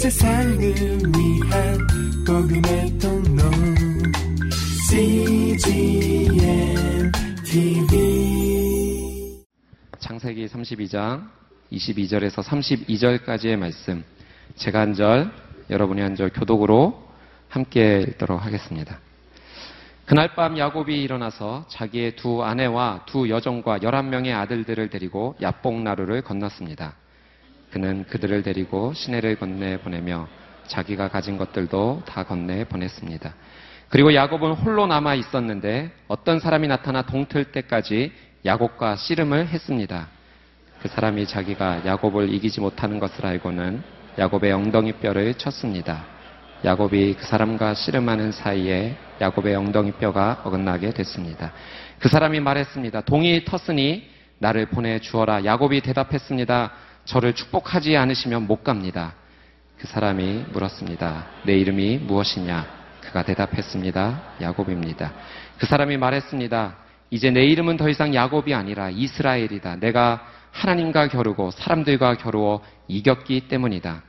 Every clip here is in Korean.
세상을 위한 복음의 통로 CGM TV 창세기 32장 22절에서 32절까지의 말씀 제가 한 절, 여러분이 한 절 교독으로 함께 읽도록 하겠습니다. 그날 밤 야곱이 일어나서 자기의 두 아내와 두 여종과 열한 명의 아들들을 데리고 야뽕나루를 건넜습니다. 그는 그들을 데리고 시내를 건네 보내며 자기가 가진 것들도 다 건네 보냈습니다. 그리고 야곱은 홀로 남아 있었는데 어떤 사람이 나타나 동틀 때까지 야곱과 씨름을 했습니다. 그 사람이 자기가 야곱을 이기지 못하는 것을 알고는 야곱의 엉덩이 뼈를 쳤습니다. 야곱이 그 사람과 씨름하는 사이에 야곱의 엉덩이 뼈가 어긋나게 됐습니다. 그 사람이 말했습니다. 동이 텄으니 나를 보내 주어라. 야곱이 대답했습니다. 저를 축복하지 않으시면 못 갑니다. 그 사람이 물었습니다. 내 이름이 무엇이냐? 그가 대답했습니다. 야곱입니다. 그 사람이 말했습니다. 이제 내 이름은 더 이상 야곱이 아니라 이스라엘이다. 내가 하나님과 겨루고 사람들과 겨루어 이겼기 때문이다.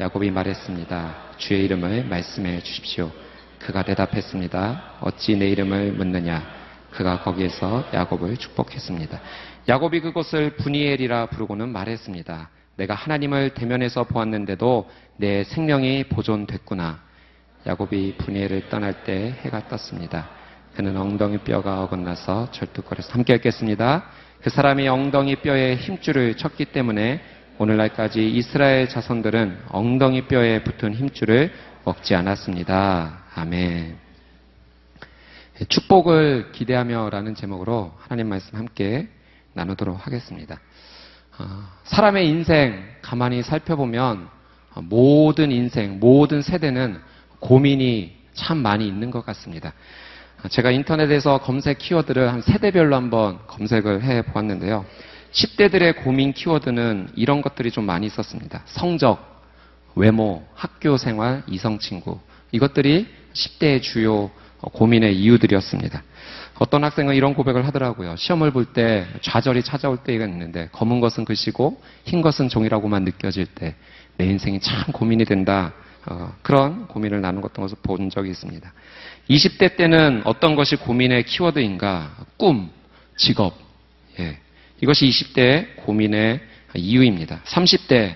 야곱이 말했습니다. 주의 이름을 말씀해 주십시오. 그가 대답했습니다. 어찌 내 이름을 묻느냐? 그가 거기에서 야곱을 축복했습니다. 야곱이 그곳을 분이엘이라 부르고는 말했습니다. 내가 하나님을 대면해서 보았는데도 내 생명이 보존됐구나. 야곱이 분이엘을 떠날 때 해가 떴습니다. 그는 엉덩이 뼈가 어긋나서 절뚝거려서 함께 읽겠습니다. 그 사람이 엉덩이 뼈에 힘줄을 쳤기 때문에 오늘날까지 이스라엘 자손들은 엉덩이 뼈에 붙은 힘줄을 먹지 않았습니다. 아멘. 축복을 기대하며 라는 제목으로 하나님 말씀 함께 나누도록 하겠습니다. 어, 사람의 인생 가만히 살펴보면 모든 인생, 모든 세대는 고민이 참 많이 있는 것 같습니다. 제가 인터넷에서 검색 키워드를 한 세대별로 한번 검색을 해 보았는데요. 10대들의 고민 키워드는 이런 것들이 좀 많이 있었습니다. 성적, 외모, 학교 생활, 이성 친구. 이것들이 10대의 주요 고민의 이유들이었습니다. 어떤 학생은 이런 고백을 하더라고요. 시험을 볼 때 좌절이 찾아올 때가 있는데 검은 것은 글씨고 흰 것은 종이라고만 느껴질 때 내 인생이 참 고민이 된다. 어, 그런 고민을 나눈 것을 본 적이 있습니다. 20대 때는 어떤 것이 고민의 키워드인가? 꿈, 직업. 예. 이것이 20대 고민의 이유입니다. 30대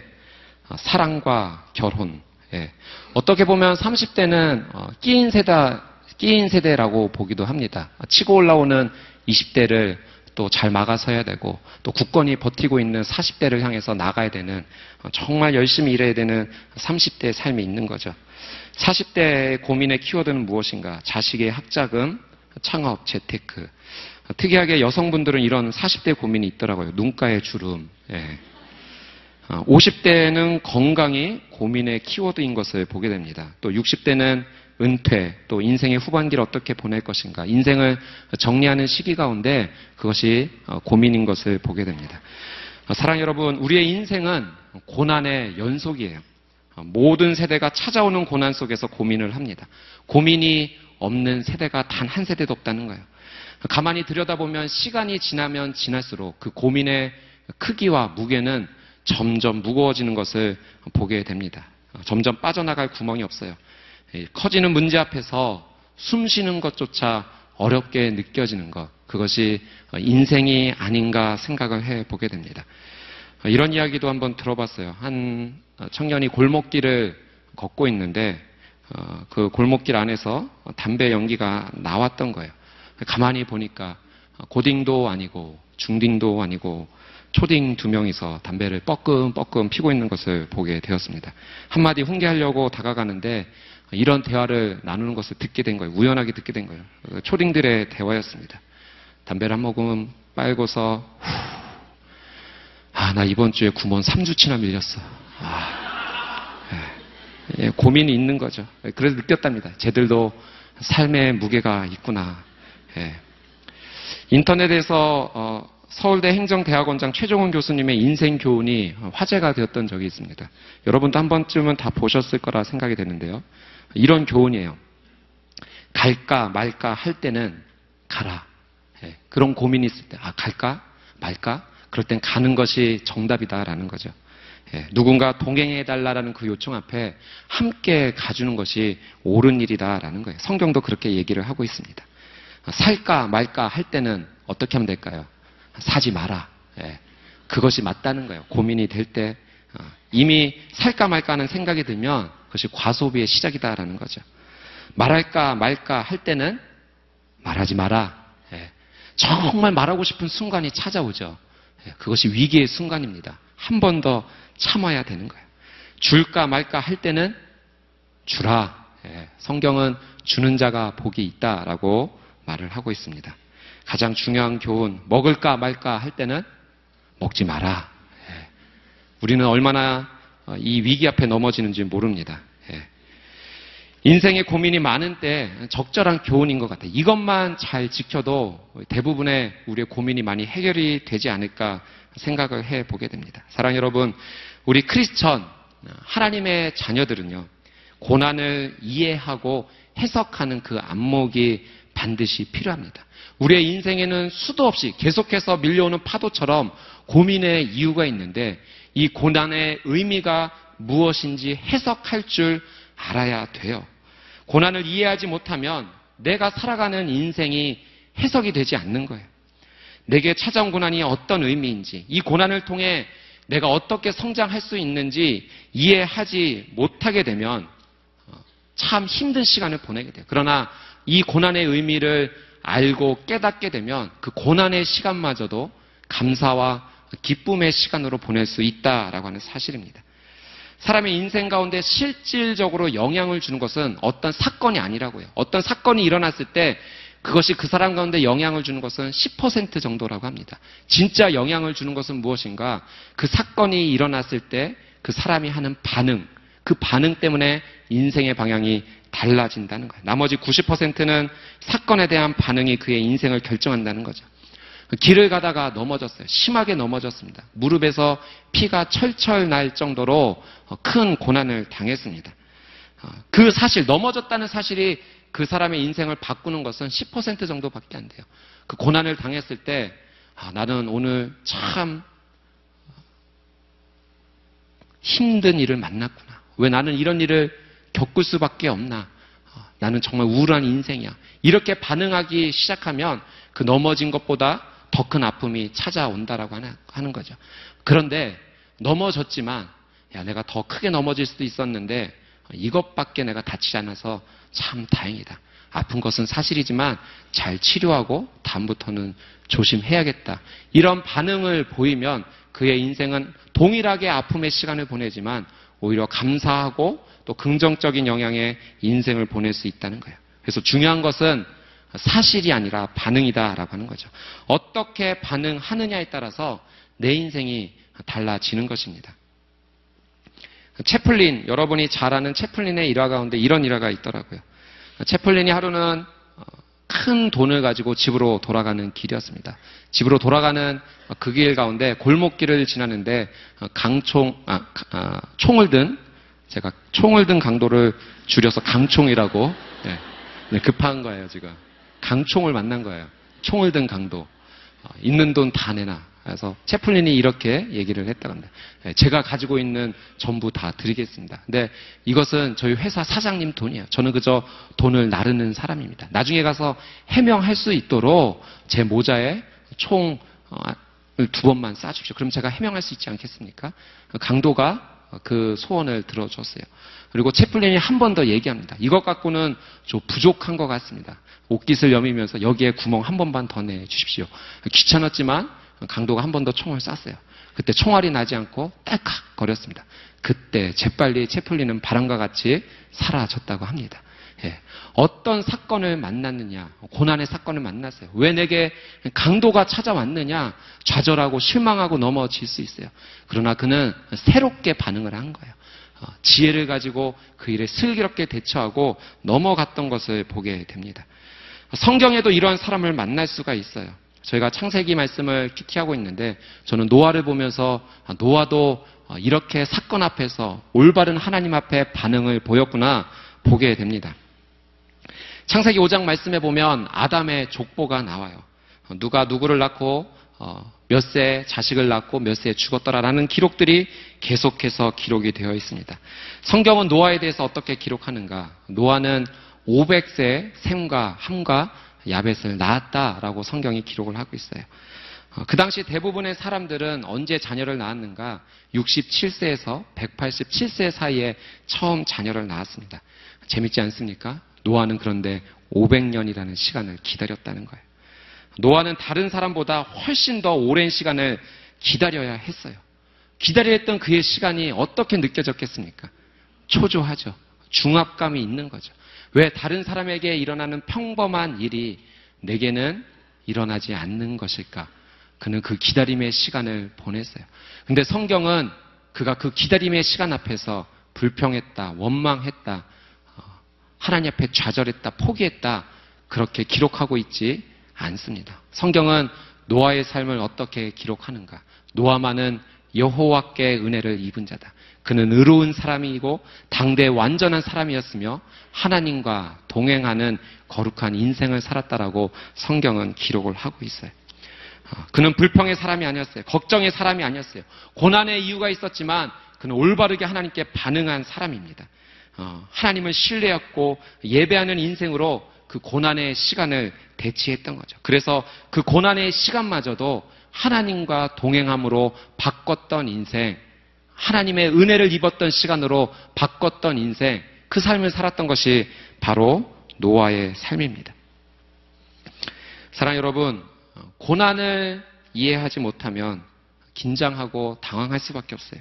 어, 사랑과 결혼. 예. 어떻게 보면 30대는 어, 끼인 세다 끼인 세대라고 보기도 합니다. 치고 올라오는 20대를 또 잘 막아서야 되고 또 굳건히 버티고 있는 40대를 향해서 나가야 되는 정말 열심히 일해야 되는 30대의 삶이 있는 거죠. 40대의 고민의 키워드는 무엇인가? 자식의 학자금, 창업, 재테크. 특이하게 여성분들은 이런 40대 고민이 있더라고요. 눈가의 주름. 예. 50대는 건강이 고민의 키워드인 것을 보게 됩니다. 또 60대는 은퇴, 또 인생의 후반기를 어떻게 보낼 것인가, 인생을 정리하는 시기 가운데 그것이 고민인 것을 보게 됩니다. 사랑 여러분, 우리의 인생은 고난의 연속이에요. 모든 세대가 찾아오는 고난 속에서 고민을 합니다. 고민이 없는 세대가 단 한 세대도 없다는 거예요. 가만히 들여다보면 시간이 지나면 지날수록 그 고민의 크기와 무게는 점점 무거워지는 것을 보게 됩니다. 점점 빠져나갈 구멍이 없어요. 커지는 문제 앞에서 숨 쉬는 것조차 어렵게 느껴지는 것, 그것이 인생이 아닌가 생각을 해 보게 됩니다. 이런 이야기도 한번 들어봤어요. 한 청년이 골목길을 걷고 있는데 그 골목길 안에서 담배 연기가 나왔던 거예요. 가만히 보니까 고딩도 아니고 중딩도 아니고 초딩 두 명이서 담배를 뻐끔뻐끔 피고 있는 것을 보게 되었습니다. 한마디 훈계하려고 다가가는데 이런 대화를 나누는 것을 듣게 된 거예요. 우연하게 듣게 된 거예요. 초딩들의 대화였습니다. 담배를 한 모금 빨고서 아, 나 이번 주에 구몬 3주치나 밀렸어. 아, 예, 고민이 있는 거죠. 그래서 느꼈답니다. 쟤들도 삶의 무게가 있구나. 예. 인터넷에서 어, 서울대 행정대학원장 최종훈 교수님의 인생 교훈이 화제가 되었던 적이 있습니다. 여러분도 한 번쯤은 다 보셨을 거라 생각이 되는데요. 이런 교훈이에요. 갈까 말까 할 때는 가라. 예, 그런 고민이 있을 때, 아, 갈까? 말까? 그럴 땐 가는 것이 정답이다라는 거죠. 예, 누군가 동행해달라는 그 요청 앞에 함께 가주는 것이 옳은 일이다라는 거예요. 성경도 그렇게 얘기를 하고 있습니다. 살까 말까 할 때는 어떻게 하면 될까요? 사지 마라. 예, 그것이 맞다는 거예요. 고민이 될 때. 어, 이미 살까 말까 하는 생각이 들면 그것이 과소비의 시작이다라는 거죠. 말할까 말까 할 때는 말하지 마라. 예, 정말 말하고 싶은 순간이 찾아오죠. 예, 그것이 위기의 순간입니다. 한 번 더 참아야 되는 거예요. 줄까 말까 할 때는 주라. 예, 성경은 주는 자가 복이 있다라고 말을 하고 있습니다. 가장 중요한 교훈, 먹을까 말까 할 때는 먹지 마라. 예, 우리는 얼마나 어, 이 위기 앞에 넘어지는지 모릅니다. 예. 인생의 고민이 많은 때 적절한 교훈인 것 같아요. 이것만 잘 지켜도 대부분의 우리의 고민이 많이 해결이 되지 않을까 생각을 해 보게 됩니다. 사랑 여러분, 우리 크리스천, 하나님의 자녀들은요, 고난을 이해하고 해석하는 그 안목이 반드시 필요합니다. 우리의 인생에는 수도 없이 계속해서 밀려오는 파도처럼 고민의 이유가 있는데 이 고난의 의미가 무엇인지 해석할 줄 알아야 돼요. 고난을 이해하지 못하면 내가 살아가는 인생이 해석이 되지 않는 거예요. 내게 찾아온 고난이 어떤 의미인지, 이 고난을 통해 내가 어떻게 성장할 수 있는지 이해하지 못하게 되면 어, 참 힘든 시간을 보내게 돼요. 그러나 이 고난의 의미를 알고 깨닫게 되면 그 고난의 시간마저도 감사와 기쁨의 시간으로 보낼 수 있다라고 하는 사실입니다. 사람의 인생 가운데 실질적으로 영향을 주는 것은 어떤 사건이 아니라고요. 어떤 사건이 일어났을 때 그것이 그 사람 가운데 영향을 주는 것은 10% 정도라고 합니다. 진짜 영향을 주는 것은 무엇인가? 그 사건이 일어났을 때 그 사람이 하는 반응, 그 반응 때문에 인생의 방향이 달라진다는 거예요. 나머지 90%는 사건에 대한 반응이 그의 인생을 결정한다는 거죠. 길을 가다가 넘어졌어요. 심하게 넘어졌습니다. 무릎에서 피가 철철 날 정도로 큰 고난을 당했습니다. 어, 그 사실, 넘어졌다는 사실이 그 사람의 인생을 바꾸는 것은 10% 정도밖에 안 돼요. 그 고난을 당했을 때, 아, 나는 오늘 참 힘든 일을 만났구나. 왜 나는 이런 일을 겪을 수밖에 없나. 아, 나는 정말 우울한 인생이야. 이렇게 반응하기 시작하면 그 넘어진 것보다 더 큰 아픔이 찾아온다라고 하는 거죠. 그런데 넘어졌지만 야 내가 더 크게 넘어질 수도 있었는데 이것밖에 내가 다치지 않아서 참 다행이다. 아픈 것은 사실이지만 잘 치료하고 다음부터는 조심해야겠다. 이런 반응을 보이면 그의 인생은 동일하게 아픔의 시간을 보내지만 오히려 감사하고 또 긍정적인 영향의 인생을 보낼 수 있다는 거예요. 그래서 중요한 것은 사실이 아니라 반응이다라고 하는 거죠. 어떻게 반응하느냐에 따라서 내 인생이 달라지는 것입니다. 채플린, 여러분이 잘 아는 채플린의 일화 가운데 이런 일화가 있더라고요. 채플린이 하루는 큰 돈을 가지고 집으로 돌아가는 길이었습니다. 집으로 돌아가는 그 길 가운데 골목길을 지나는데 강총, 아, 아, 총을 든 제가 총을 든 강도를 줄여서 강총이라고 네, 네, 급한 거예요 지금. 강총을 만난 거예요. 총을 든 강도. 어, 있는 돈 다 내놔. 그래서 채플린이 이렇게 얘기를 했다고 합니다. 예, 제가 가지고 있는 전부 다 드리겠습니다. 근데 이것은 저희 회사 사장님 돈이에요. 저는 그저 돈을 나르는 사람입니다. 나중에 가서 해명할 수 있도록 제 모자에 총을 두 번만 쏴주십시오. 그럼 제가 해명할 수 있지 않겠습니까? 강도가 그 소원을 들어줬어요. 그리고 채플린이 한 번 더 얘기합니다. 이것 갖고는 좀 부족한 것 같습니다. 옷깃을 여미면서 여기에 구멍 한 번만 더 내주십시오. 귀찮았지만 강도가 한 번 더 총을 쐈어요. 그때 총알이 나지 않고 딸칵 거렸습니다. 그때 재빨리 채플린은 바람과 같이 사라졌다고 합니다. 예. 어떤 사건을 만났느냐, 고난의 사건을 만났어요. 왜 내게 강도가 찾아왔느냐, 좌절하고 실망하고 넘어질 수 있어요. 그러나 그는 새롭게 반응을 한 거예요. 어, 지혜를 가지고 그 일에 슬기롭게 대처하고 넘어갔던 것을 보게 됩니다. 성경에도 이러한 사람을 만날 수가 있어요. 저희가 창세기 말씀을 키키하고 있는데 저는 노아를 보면서 아, 노아도 이렇게 사건 앞에서 올바른 하나님 앞에 반응을 보였구나 보게 됩니다. 창세기 5장 말씀에 보면 아담의 족보가 나와요. 누가 누구를 낳고 어, 몇세 자식을 낳고 몇 세에 죽었더라라는 기록들이 계속해서 기록이 되어 있습니다. 성경은 노아에 대해서 어떻게 기록하는가? 노아는 500세 샘과 함과 야벳을 낳았다라고 성경이 기록을 하고 있어요. 어, 그 당시 대부분의 사람들은 언제 자녀를 낳았는가? 67세에서 187세 사이에 처음 자녀를 낳았습니다. 재밌지 않습니까? 노아는 그런데 500년이라는 시간을 기다렸다는 거예요. 노아는 다른 사람보다 훨씬 더 오랜 시간을 기다려야 했어요. 기다려야 했던 그의 시간이 어떻게 느껴졌겠습니까? 초조하죠. 중압감이 있는 거죠. 왜 다른 사람에게 일어나는 평범한 일이 내게는 일어나지 않는 것일까? 그는 그 기다림의 시간을 보냈어요. 근데 성경은 그가 그 기다림의 시간 앞에서 불평했다, 원망했다, 어, 하나님 앞에 좌절했다, 포기했다, 그렇게 기록하고 있지 않습니다. 성경은 노아의 삶을 어떻게 기록하는가? 노아만은 여호와께 은혜를 입은 자다. 그는 의로운 사람이고 당대 완전한 사람이었으며 하나님과 동행하는 거룩한 인생을 살았다라고 성경은 기록을 하고 있어요. 어, 그는 불평의 사람이 아니었어요. 걱정의 사람이 아니었어요. 고난의 이유가 있었지만 그는 올바르게 하나님께 반응한 사람입니다. 어, 하나님을 신뢰했고 예배하는 인생으로 그 고난의 시간을 대치했던 거죠. 그래서 그 고난의 시간마저도 하나님과 동행함으로 바꿨던 인생, 하나님의 은혜를 입었던 시간으로 바꿨던 인생, 그 삶을 살았던 것이 바로 노아의 삶입니다. 사랑 여러분, 고난을 이해하지 못하면 긴장하고 당황할 수밖에 없어요.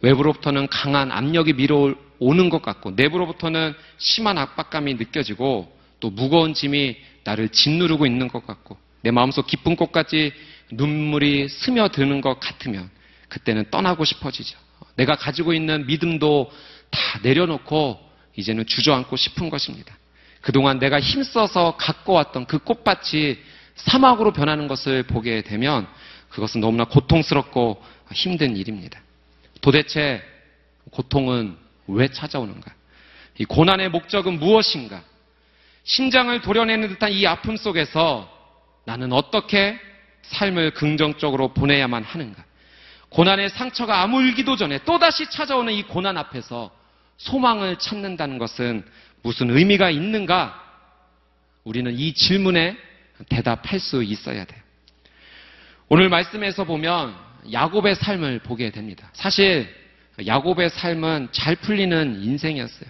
외부로부터는 강한 압력이 밀어 오는 것 같고, 내부로부터는 심한 압박감이 느껴지고, 또 무거운 짐이 나를 짓누르고 있는 것 같고, 내 마음속 깊은 곳까지 눈물이 스며드는 것 같으면, 그때는 떠나고 싶어지죠. 내가 가지고 있는 믿음도 다 내려놓고, 이제는 주저앉고 싶은 것입니다. 그동안 내가 힘써서 갖고 왔던 그 꽃밭이 사막으로 변하는 것을 보게 되면 그것은 너무나 고통스럽고 힘든 일입니다. 도대체 고통은 왜 찾아오는가? 이 고난의 목적은 무엇인가? 심장을 도려내는 듯한 이 아픔 속에서 나는 어떻게 삶을 긍정적으로 보내야만 하는가? 고난의 상처가 아물기도 전에 또다시 찾아오는 이 고난 앞에서 소망을 찾는다는 것은 무슨 의미가 있는가? 우리는 이 질문에 대답할 수 있어야 돼요. 오늘 말씀에서 보면 야곱의 삶을 보게 됩니다. 사실 야곱의 삶은 잘 풀리는 인생이었어요.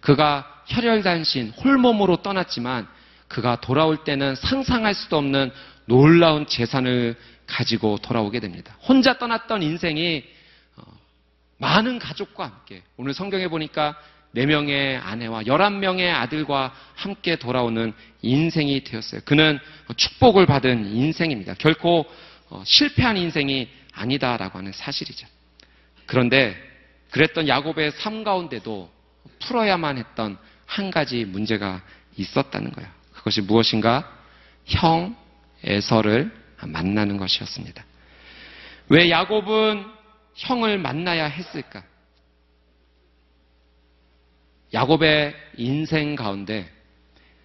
그가 혈혈단신 홀몸으로 떠났지만 그가 돌아올 때는 상상할 수도 없는 놀라운 재산을 가지고 돌아오게 됩니다. 혼자 떠났던 인생이 어, 많은 가족과 함께 오늘 성경에 보니까 4명의 아내와 11명의 아들과 함께 돌아오는 인생이 되었어요. 그는 축복을 받은 인생입니다. 결코 어, 실패한 인생이 아니다라고 하는 사실이죠. 그런데 그랬던 야곱의 삶 가운데도 풀어야만 했던 한 가지 문제가 있었다는 거예요. 그것이 무엇인가? 형 에서를 만나는 것이었습니다. 왜 야곱은 형을 만나야 했을까? 야곱의 인생 가운데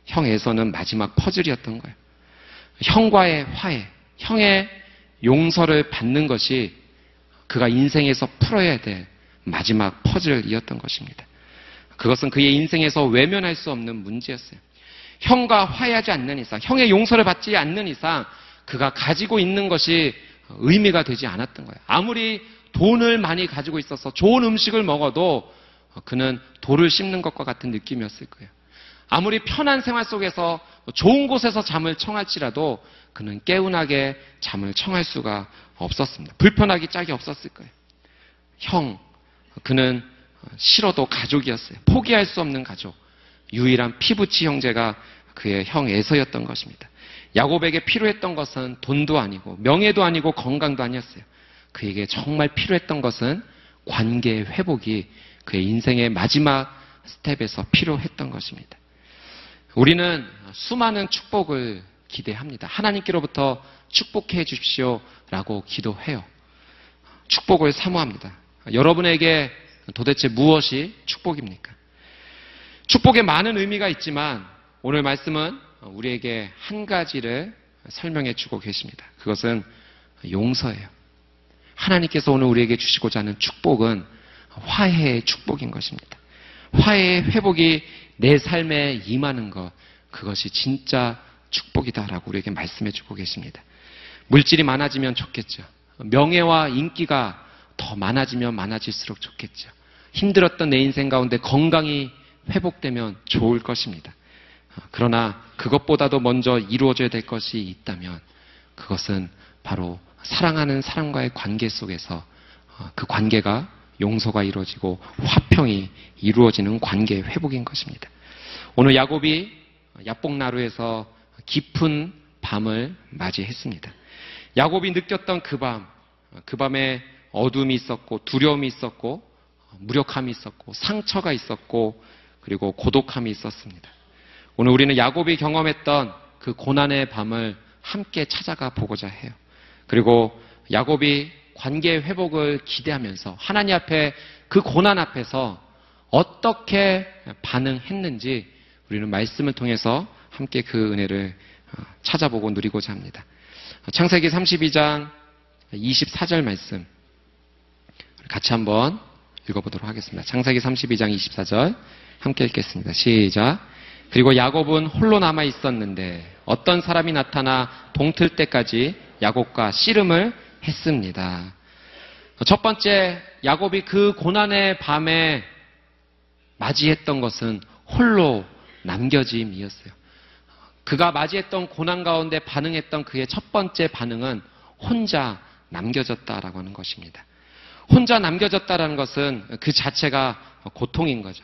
형 에서는 마지막 퍼즐이었던 거예요. 형과의 화해, 형의 용서를 받는 것이 그가 인생에서 풀어야 될 마지막 퍼즐이었던 것입니다. 그것은 그의 인생에서 외면할 수 없는 문제였어요. 형과 화해하지 않는 이상, 형의 용서를 받지 않는 이상, 그가 가지고 있는 것이 의미가 되지 않았던 거예요. 아무리 돈을 많이 가지고 있어서 좋은 음식을 먹어도 그는 돌을 씹는 것과 같은 느낌이었을 거예요. 아무리 편한 생활 속에서 좋은 곳에서 잠을 청할지라도 그는 깨운하게 잠을 청할 수가 없었습니다. 불편하기 짝이 없었을 거예요. 형, 그는 싫어도 가족이었어요. 포기할 수 없는 가족. 유일한 피부치 형제가 그의 형 에서였던 것입니다. 야곱에게 필요했던 것은 돈도 아니고 명예도 아니고 건강도 아니었어요. 그에게 정말 필요했던 것은 관계 회복이 그의 인생의 마지막 스텝에서 필요했던 것입니다. 우리는 수많은 축복을 기대합니다. 하나님께로부터 축복해 주십시오 라고 기도해요. 축복을 사모합니다. 여러분에게 도대체 무엇이 축복입니까? 축복에 많은 의미가 있지만 오늘 말씀은 우리에게 한 가지를 설명해 주고 계십니다. 그것은 용서예요. 하나님께서 오늘 우리에게 주시고자 하는 축복은 화해의 축복인 것입니다. 화해의 회복이 내 삶에 임하는 것, 그것이 진짜 축복이다라고 우리에게 말씀해 주고 계십니다. 물질이 많아지면 좋겠죠. 명예와 인기가 더 많아지면 많아질수록 좋겠죠. 힘들었던 내 인생 가운데 건강이 회복되면 좋을 것입니다. 그러나 그것보다도 먼저 이루어져야 될 것이 있다면 그것은 바로 사랑하는 사람과의 관계 속에서 그 관계가 용서가 이루어지고 화평이 이루어지는 관계 회복인 것입니다. 오늘 야곱이 야복나루에서 깊은 밤을 맞이했습니다. 야곱이 느꼈던 그 밤, 그 밤에 어둠이 있었고 두려움이 있었고 무력함이 있었고 상처가 있었고 그리고 고독함이 있었습니다. 오늘 우리는 야곱이 경험했던 그 고난의 밤을 함께 찾아가 보고자 해요. 그리고 야곱이 관계 회복을 기대하면서 하나님 앞에 그 고난 앞에서 어떻게 반응했는지 우리는 말씀을 통해서 함께 그 은혜를 어, 찾아보고 누리고자 합니다. 창세기 32장 24절 말씀 같이 한번 읽어보도록 하겠습니다. 창세기 32장 24절 함께 읽겠습니다. 시작. 그리고 야곱은 홀로 남아 있었는데 어떤 사람이 나타나 동틀 때까지 야곱과 씨름을 했습니다. 첫 번째 야곱이 그 고난의 밤에 맞이했던 것은 홀로 남겨짐이었어요. 그가 맞이했던 고난 가운데 반응했던 그의 첫 번째 반응은 혼자 남겨졌다라고 하는 것입니다. 혼자 남겨졌다라는 것은 그 자체가 고통인 거죠.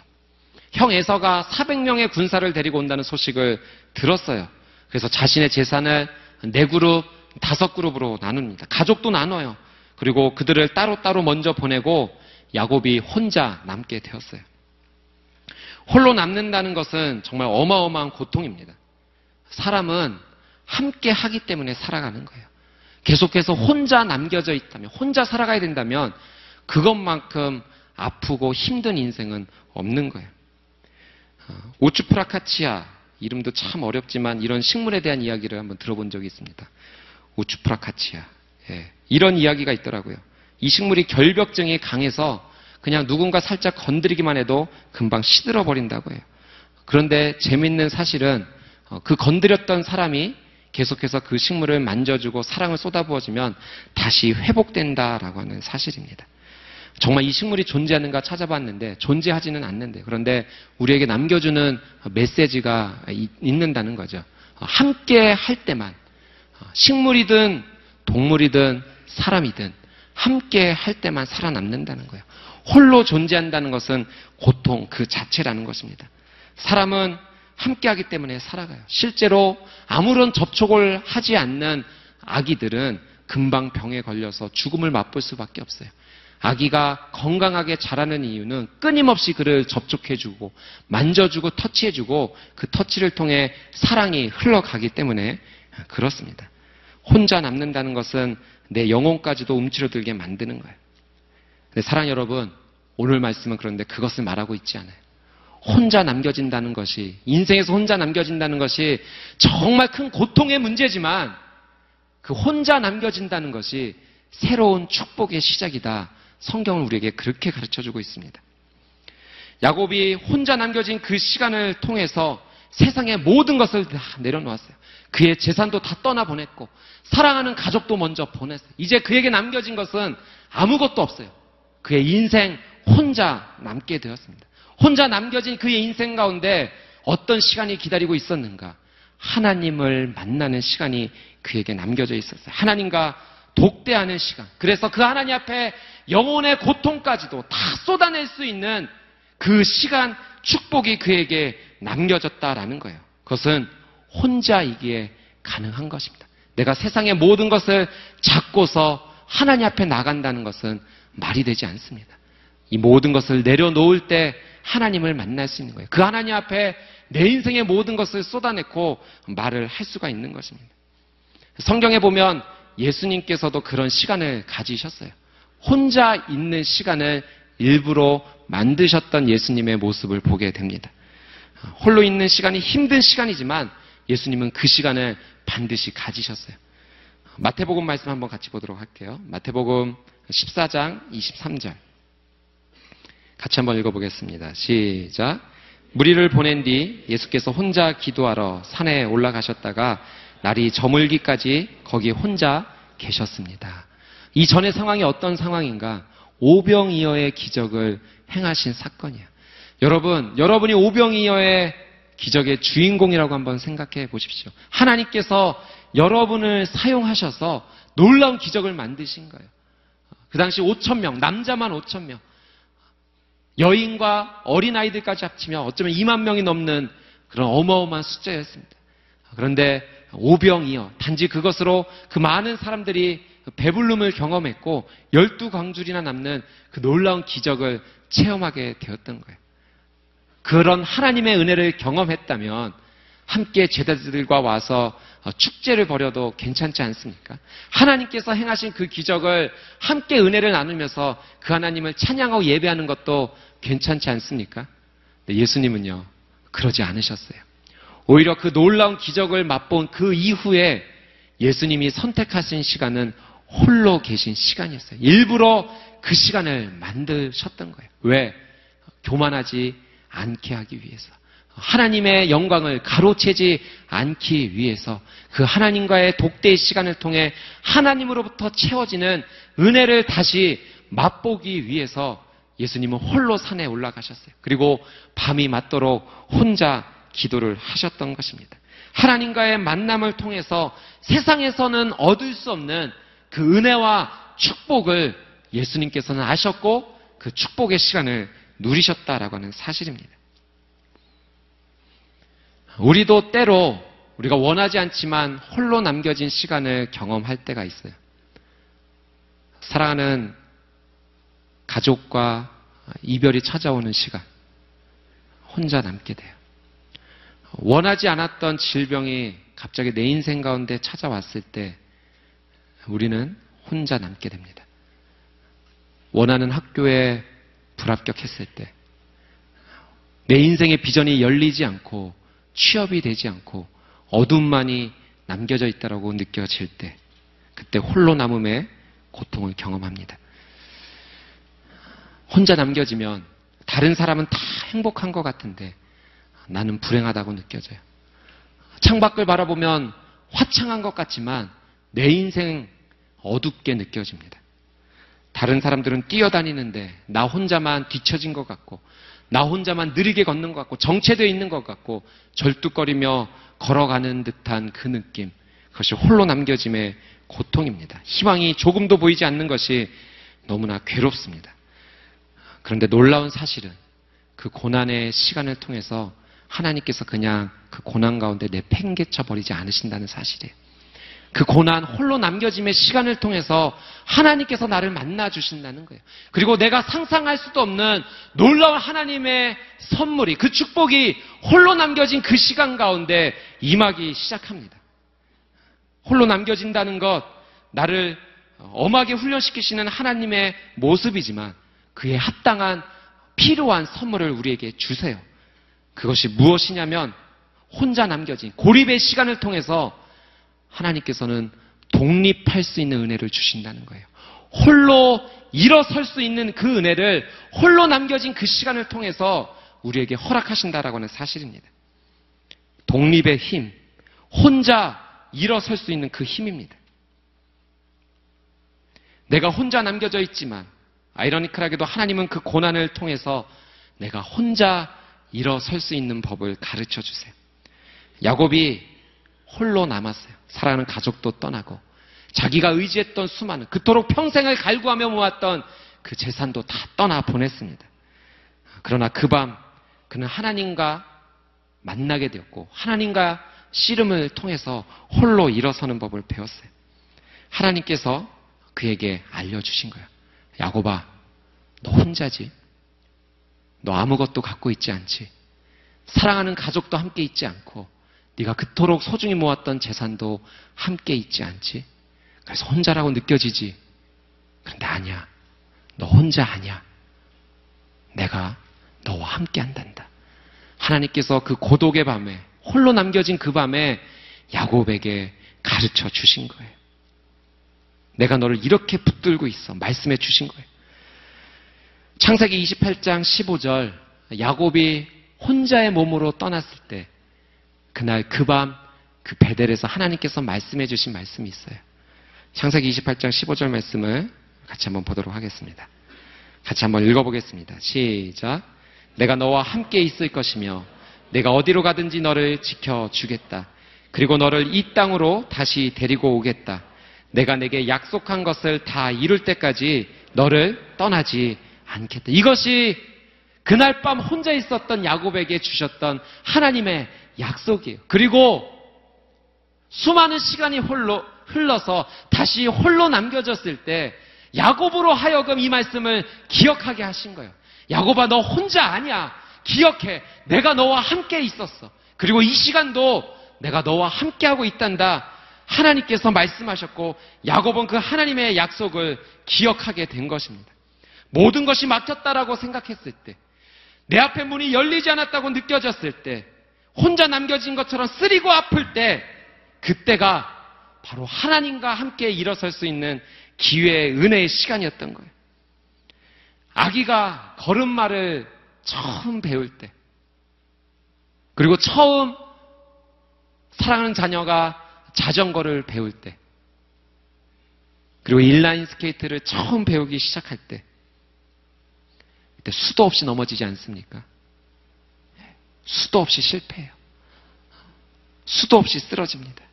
형 에서가 400명의 군사를 데리고 온다는 소식을 들었어요. 그래서 자신의 재산을 네 그룹, 다섯 그룹으로 나눕니다. 가족도 나눠요. 그리고 그들을 따로따로 먼저 보내고 야곱이 혼자 남게 되었어요. 홀로 남는다는 것은 정말 어마어마한 고통입니다. 사람은 함께 하기 때문에 살아가는 거예요. 계속해서 혼자 남겨져 있다면, 혼자 살아가야 된다면 그것만큼 아프고 힘든 인생은 없는 거예요. 오추프라카치아 어, 이름도 참 어렵지만 이런 식물에 대한 이야기를 한번 들어본 적이 있습니다. 오추프라카치아 예, 이런 이야기가 있더라고요. 이 식물이 결벽증이 강해서 그냥 누군가 살짝 건드리기만 해도 금방 시들어 버린다고 해요. 그런데 재밌는 사실은 어, 그 건드렸던 사람이 계속해서 그 식물을 만져주고 사랑을 쏟아부어주면 다시 회복된다라고 하는 사실입니다. 정말 이 식물이 존재하는가 찾아봤는데 존재하지는 않는데 그런데 우리에게 남겨주는 메시지가 있는다는 거죠. 함께 할 때만 식물이든 동물이든 사람이든 함께 할 때만 살아남는다는 거예요. 홀로 존재한다는 것은 고통 그 자체라는 것입니다. 사람은 함께하기 때문에 살아가요. 실제로 아무런 접촉을 하지 않는 아기들은 금방 병에 걸려서 죽음을 맛볼 수밖에 없어요. 아기가 건강하게 자라는 이유는 끊임없이 그를 접촉해주고 만져주고 터치해주고 그 터치를 통해 사랑이 흘러가기 때문에 그렇습니다. 혼자 남는다는 것은 내 영혼까지도 움츠러들게 만드는 거예요. 사랑 여러분, 오늘 말씀은 그런데 그것을 말하고 있지 않아요. 혼자 남겨진다는 것이, 인생에서 혼자 남겨진다는 것이 정말 큰 고통의 문제지만 그 혼자 남겨진다는 것이 새로운 축복의 시작이다. 성경은 우리에게 그렇게 가르쳐 주고 있습니다. 야곱이 혼자 남겨진 그 시간을 통해서 세상의 모든 것을 다 내려놓았어요. 그의 재산도 다 떠나보냈고, 사랑하는 가족도 먼저 보냈어요. 이제 그에게 남겨진 것은 아무것도 없어요. 그의 인생 혼자 남게 되었습니다. 혼자 남겨진 그의 인생 가운데 어떤 시간이 기다리고 있었는가? 하나님을 만나는 시간이 그에게 남겨져 있었어요. 하나님과 독대하는 시간. 그래서 그 하나님 앞에 영혼의 고통까지도 다 쏟아낼 수 있는 그 시간 축복이 그에게 남겨졌다라는 거예요. 그것은 혼자이기에 가능한 것입니다. 내가 세상의 모든 것을 잡고서 하나님 앞에 나간다는 것은 말이 되지 않습니다. 이 모든 것을 내려놓을 때 하나님을 만날 수 있는 거예요. 그 하나님 앞에 내 인생의 모든 것을 쏟아내고 말을 할 수가 있는 것입니다. 성경에 보면 예수님께서도 그런 시간을 가지셨어요. 혼자 있는 시간을 일부러 만드셨던 예수님의 모습을 보게 됩니다. 홀로 있는 시간이 힘든 시간이지만 예수님은 그 시간을 반드시 가지셨어요. 마태복음 말씀 한번 같이 보도록 할게요. 마태복음 14장 23절. 같이 한번 읽어보겠습니다. 시작. 무리를 보낸 뒤 예수께서 혼자 기도하러 산에 올라가셨다가 날이 저물기까지 거기 혼자 계셨습니다. 이 전의 상황이 어떤 상황인가? 오병이어의 기적을 행하신 사건이야. 여러분, 여러분이 오병이어의 기적의 주인공이라고 한번 생각해 보십시오. 하나님께서 여러분을 사용하셔서 놀라운 기적을 만드신 거예요. 그 당시 5천 명, 남자만 5천 명, 여인과 어린아이들까지 합치면 어쩌면 2만 명이 넘는 그런 어마어마한 숫자였습니다. 그런데 오병이어 단지 그것으로 그 많은 사람들이 배불름을 경험했고 열두 광줄이나 남는 그 놀라운 기적을 체험하게 되었던 거예요. 그런 하나님의 은혜를 경험했다면 함께 제자들과 와서 축제를 벌여도 괜찮지 않습니까? 하나님께서 행하신 그 기적을 함께 은혜를 나누면서 그 하나님을 찬양하고 예배하는 것도 괜찮지 않습니까? 예수님은요, 그러지 않으셨어요. 오히려 그 놀라운 기적을 맛본 그 이후에 예수님이 선택하신 시간은 홀로 계신 시간이었어요. 일부러 그 시간을 만드셨던 거예요. 왜? 교만하지 않게 하기 위해서. 하나님의 영광을 가로채지 않기 위해서 그 하나님과의 독대의 시간을 통해 하나님으로부터 채워지는 은혜를 다시 맛보기 위해서 예수님은 홀로 산에 올라가셨어요. 그리고 밤이 맞도록 혼자 기도를 하셨던 것입니다. 하나님과의 만남을 통해서 세상에서는 얻을 수 없는 그 은혜와 축복을 예수님께서는 아셨고 그 축복의 시간을 누리셨다라고 하는 사실입니다. 우리도 때로 우리가 원하지 않지만 홀로 남겨진 시간을 경험할 때가 있어요. 사랑하는 가족과 이별이 찾아오는 시간, 혼자 남게 돼요. 원하지 않았던 질병이 갑자기 내 인생 가운데 찾아왔을 때 우리는 혼자 남게 됩니다. 원하는 학교에 불합격했을 때, 내 인생의 비전이 열리지 않고 취업이 되지 않고 어둠만이 남겨져 있다라고 느껴질 때, 그때 홀로 남음의 고통을 경험합니다. 혼자 남겨지면 다른 사람은 다 행복한 것 같은데 나는 불행하다고 느껴져요. 창밖을 바라보면 화창한 것 같지만 내 인생 어둡게 느껴집니다. 다른 사람들은 뛰어다니는데 나 혼자만 뒤처진 것 같고 나 혼자만 느리게 걷는 것 같고 정체되어 있는 것 같고 절뚝거리며 걸어가는 듯한 그 느낌 그것이 홀로 남겨짐의 고통입니다. 희망이 조금도 보이지 않는 것이 너무나 괴롭습니다. 그런데 놀라운 사실은 그 고난의 시간을 통해서 하나님께서 그냥 그 고난 가운데 내팽개쳐 버리지 않으신다는 사실이에요. 그 고난 홀로 남겨짐의 시간을 통해서 하나님께서 나를 만나 주신다는 거예요. 그리고 내가 상상할 수도 없는 놀라운 하나님의 선물이 그 축복이 홀로 남겨진 그 시간 가운데 임하기 시작합니다. 홀로 남겨진다는 것 나를 엄하게 훈련시키시는 하나님의 모습이지만 그에 합당한 필요한 선물을 우리에게 주세요. 그것이 무엇이냐면 혼자 남겨진 고립의 시간을 통해서 하나님께서는 독립할 수 있는 은혜를 주신다는 거예요. 홀로 일어설 수 있는 그 은혜를 홀로 남겨진 그 시간을 통해서 우리에게 허락하신다라고 하는 사실입니다. 독립의 힘, 혼자 일어설 수 있는 그 힘입니다. 내가 혼자 남겨져 있지만 아이러니컬하게도 하나님은 그 고난을 통해서 내가 혼자 일어설 수 있는 법을 가르쳐 주세요. 야곱이 홀로 남았어요. 사랑하는 가족도 떠나고 자기가 의지했던 수많은 그토록 평생을 갈구하며 모았던 그 재산도 다 떠나 보냈습니다. 그러나 그 밤 그는 하나님과 만나게 되었고 하나님과 씨름을 통해서 홀로 일어서는 법을 배웠어요. 하나님께서 그에게 알려주신 거예요. 야곱아, 너 혼자지. 너 아무것도 갖고 있지 않지. 사랑하는 가족도 함께 있지 않고 네가 그토록 소중히 모았던 재산도 함께 있지 않지. 그래서 혼자라고 느껴지지. 그런데 아니야. 너 혼자 아니야. 내가 너와 함께 한단다. 하나님께서 그 고독의 밤에 홀로 남겨진 그 밤에 야곱에게 가르쳐 주신 거예요. 내가 너를 이렇게 붙들고 있어. 말씀해 주신 거예요. 창세기 28장 15절 야곱이 혼자의 몸으로 떠났을 때 그날 그 밤 그 베델에서 하나님께서 말씀해 주신 말씀이 있어요. 창세기 28장 15절 말씀을 같이 한번 보도록 하겠습니다. 같이 한번 읽어보겠습니다. 시작. 내가 너와 함께 있을 것이며 내가 어디로 가든지 너를 지켜주겠다. 그리고 너를 이 땅으로 다시 데리고 오겠다. 내가 내게 약속한 것을 다 이룰 때까지 너를 떠나지 않겠다. 이것이 그날 밤 혼자 있었던 야곱에게 주셨던 하나님의 약속이에요. 그리고 수많은 시간이 홀로 흘러서 다시 홀로 남겨졌을 때 야곱으로 하여금 이 말씀을 기억하게 하신 거예요. 야곱아 너 혼자 아니야. 기억해. 내가 너와 함께 있었어. 그리고 이 시간도 내가 너와 함께하고 있단다. 하나님께서 말씀하셨고 야곱은 그 하나님의 약속을 기억하게 된 것입니다. 모든 것이 막혔다라고 생각했을 때, 내 앞에 문이 열리지 않았다고 느껴졌을 때, 혼자 남겨진 것처럼 쓰리고 아플 때, 그때가 바로 하나님과 함께 일어설 수 있는 기회의 은혜의 시간이었던 거예요. 아기가 걸음마를 처음 배울 때, 그리고 처음 사랑하는 자녀가 자전거를 배울 때, 그리고 인라인 스케이트를 처음 배우기 시작할 때, 그때 수도 없이 넘어지지 않습니까? 수도 없이 실패해요. 수도 없이 쓰러집니다.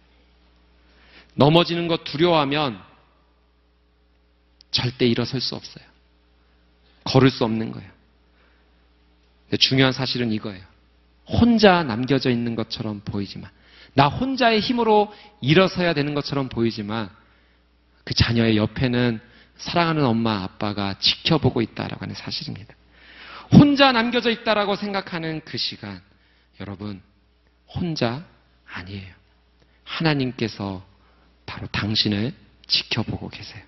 넘어지는 것 두려워하면 절대 일어설 수 없어요. 걸을 수 없는 거예요. 중요한 사실은 이거예요. 혼자 남겨져 있는 것처럼 보이지만, 나 혼자의 힘으로 일어서야 되는 것처럼 보이지만, 그 자녀의 옆에는 사랑하는 엄마, 아빠가 지켜보고 있다라고 하는 사실입니다. 혼자 남겨져 있다라고 생각하는 그 시간, 여러분, 혼자 아니에요. 하나님께서 바로 당신을 지켜보고 계세요.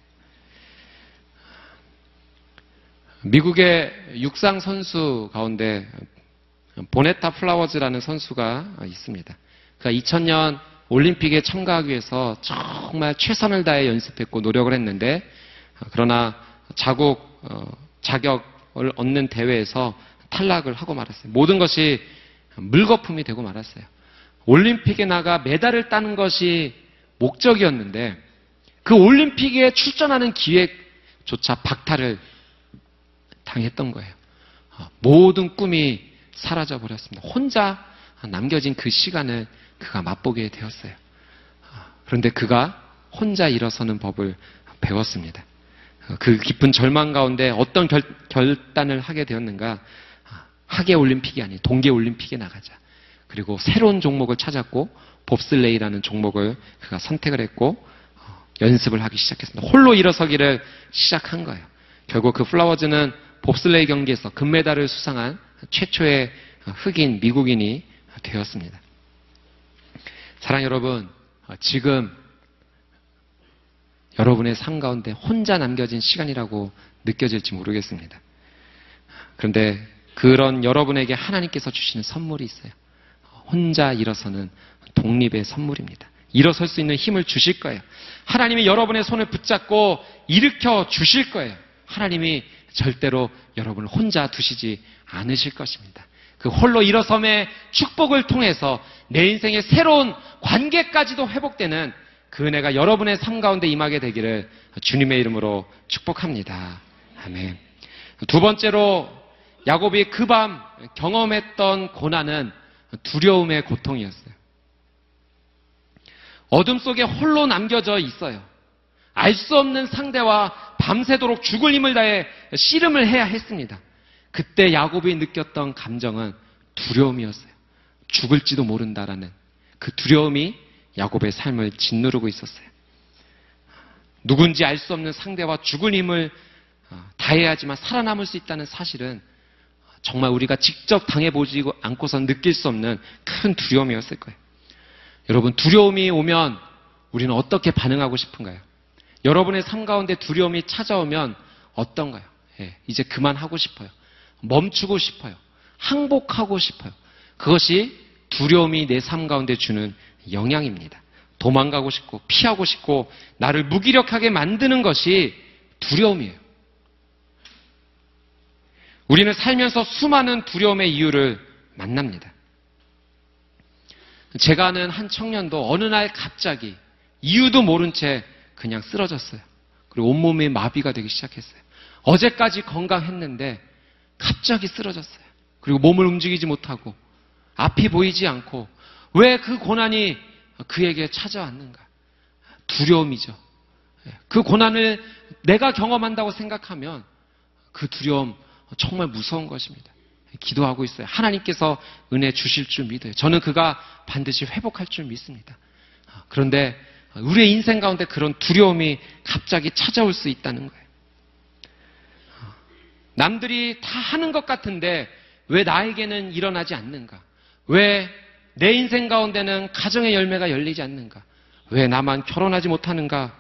미국의 육상 선수 가운데 보네타 플라워즈라는 선수가 있습니다. 그가 2000년 올림픽에 참가하기 위해서 정말 최선을 다해 연습했고 노력을 했는데 그러나 자국 어, 자격을 얻는 대회에서 탈락을 하고 말았어요. 모든 것이 물거품이 되고 말았어요. 올림픽에 나가 메달을 따는 것이 목적이었는데 그 올림픽에 출전하는 기획조차 박탈을 당했던 거예요. 어, 모든 꿈이 사라져 버렸습니다. 혼자 남겨진 그 시간을 그가 맛보게 되었어요. 어, 그런데 그가 혼자 일어서는 법을 배웠습니다. 어, 그 깊은 절망 가운데 어떤 결, 결단을 하게 되었는가? 하계 올림픽이 아닌 동계 올림픽에 나가자. 그리고 새로운 종목을 찾았고 봅슬레이라는 종목을 그가 선택을 했고 연습을 하기 시작했습니다. 홀로 일어서기를 시작한 거예요. 결국 그 플라워즈는 봅슬레이 경기에서 금메달을 수상한 최초의 흑인 미국인이 되었습니다. 사랑 여러분, 지금 여러분의 삶 가운데 혼자 남겨진 시간이라고 느껴질지 모르겠습니다. 그런데 그런 여러분에게 하나님께서 주시는 선물이 있어요. 혼자 일어서는 독립의 선물입니다. 일어설 수 있는 힘을 주실 거예요. 하나님이 여러분의 손을 붙잡고 일으켜 주실 거예요. 하나님이 절대로 여러분을 혼자 두시지 않으실 것입니다. 그 홀로 일어섬의 축복을 통해서 내 인생의 새로운 관계까지도 회복되는 그 은혜가 여러분의 삶 가운데 임하게 되기를 주님의 이름으로 축복합니다. 아멘. 두 번째로 야곱이 그 밤 경험했던 고난은 두려움의 고통이었어요. 어둠 속에 홀로 남겨져 있어요. 알 수 없는 상대와 밤새도록 죽을 힘을 다해 씨름을 해야 했습니다. 그때 야곱이 느꼈던 감정은 두려움이었어요. 죽을지도 모른다라는 그 두려움이 야곱의 삶을 짓누르고 있었어요. 누군지 알 수 없는 상대와 죽을 힘을 어, 다해야지만 살아남을 수 있다는 사실은 정말 우리가 직접 당해보지 않고선 느낄 수 없는 큰 두려움이었을 거예요. 여러분, 두려움이 오면 우리는 어떻게 반응하고 싶은가요? 여러분의 삶 가운데 두려움이 찾아오면 어떤가요? 예, 이제 그만하고 싶어요. 멈추고 싶어요. 항복하고 싶어요. 그것이 두려움이 내 삶 가운데 주는 영향입니다. 도망가고 싶고 피하고 싶고 나를 무기력하게 만드는 것이 두려움이에요. 우리는 살면서 수많은 두려움의 이유를 만납니다. 제가 아는 한 청년도 어느 날 갑자기 이유도 모른 채 그냥 쓰러졌어요. 그리고 온몸에 마비가 되기 시작했어요. 어제까지 건강했는데 갑자기 쓰러졌어요. 그리고 몸을 움직이지 못하고 앞이 보이지 않고 왜 그 고난이 그에게 찾아왔는가? 두려움이죠. 그 고난을 내가 경험한다고 생각하면 그 두려움 정말 무서운 것입니다. 기도하고 있어요. 하나님께서 은혜 주실 줄 믿어요. 저는 그가 반드시 회복할 줄 믿습니다. 그런데 우리의 인생 가운데 그런 두려움이 갑자기 찾아올 수 있다는 거예요. 남들이 다 하는 것 같은데 왜 나에게는 일어나지 않는가? 왜 내 인생 가운데는 가정의 열매가 열리지 않는가? 왜 나만 결혼하지 못하는가?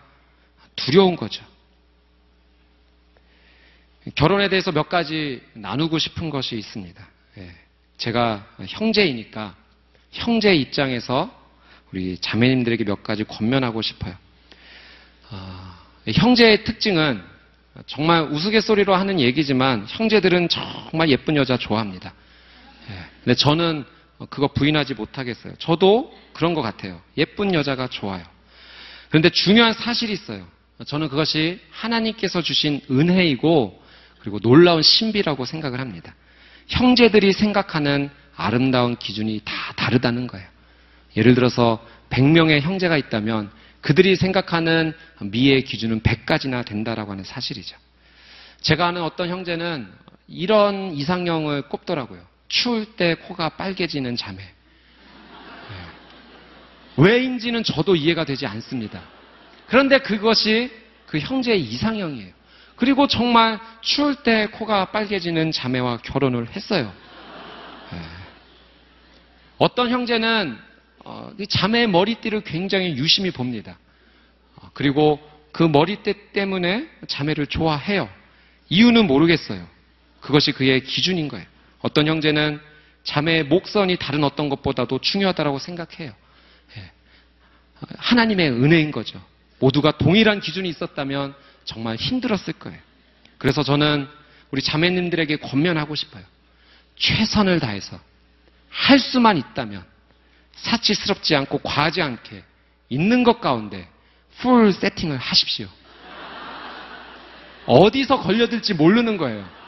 두려운 거죠. 결혼에 대해서 몇 가지 나누고 싶은 것이 있습니다. 예, 제가 형제이니까 형제 입장에서 우리 자매님들에게 몇 가지 권면하고 싶어요. 어, 형제의 특징은 정말 우스갯소리로 하는 얘기지만 형제들은 정말 예쁜 여자 좋아합니다. 예, 근데 저는 그거 부인하지 못하겠어요. 저도 그런 것 같아요. 예쁜 여자가 좋아요. 그런데 중요한 사실이 있어요. 저는 그것이 하나님께서 주신 은혜이고 그리고 놀라운 신비라고 생각을 합니다. 형제들이 생각하는 아름다운 기준이 다 다르다는 거예요. 예를 들어서 100명의 형제가 있다면 그들이 생각하는 미의 기준은 100가지나 된다라고 하는 사실이죠. 제가 아는 어떤 형제는 이런 이상형을 꼽더라고요. 추울 때 코가 빨개지는 자매. 네. 왜인지는 저도 이해가 되지 않습니다. 그런데 그것이 그 형제의 이상형이에요. 그리고 정말 추울 때 코가 빨개지는 자매와 결혼을 했어요. 네. 어떤 형제는 어, 자매의 머리띠를 굉장히 유심히 봅니다. 어, 그리고 그 머리띠 때문에 자매를 좋아해요. 이유는 모르겠어요. 그것이 그의 기준인 거예요. 어떤 형제는 자매의 목선이 다른 어떤 것보다도 중요하다고 생각해요. 예. 하나님의 은혜인 거죠. 모두가 동일한 기준이 있었다면 정말 힘들었을 거예요. 그래서 저는 우리 자매님들에게 권면하고 싶어요. 최선을 다해서 할 수만 있다면 사치스럽지 않고 과하지 않게 있는 것 가운데 풀 세팅을 하십시오. 어디서 걸려들지 모르는 거예요.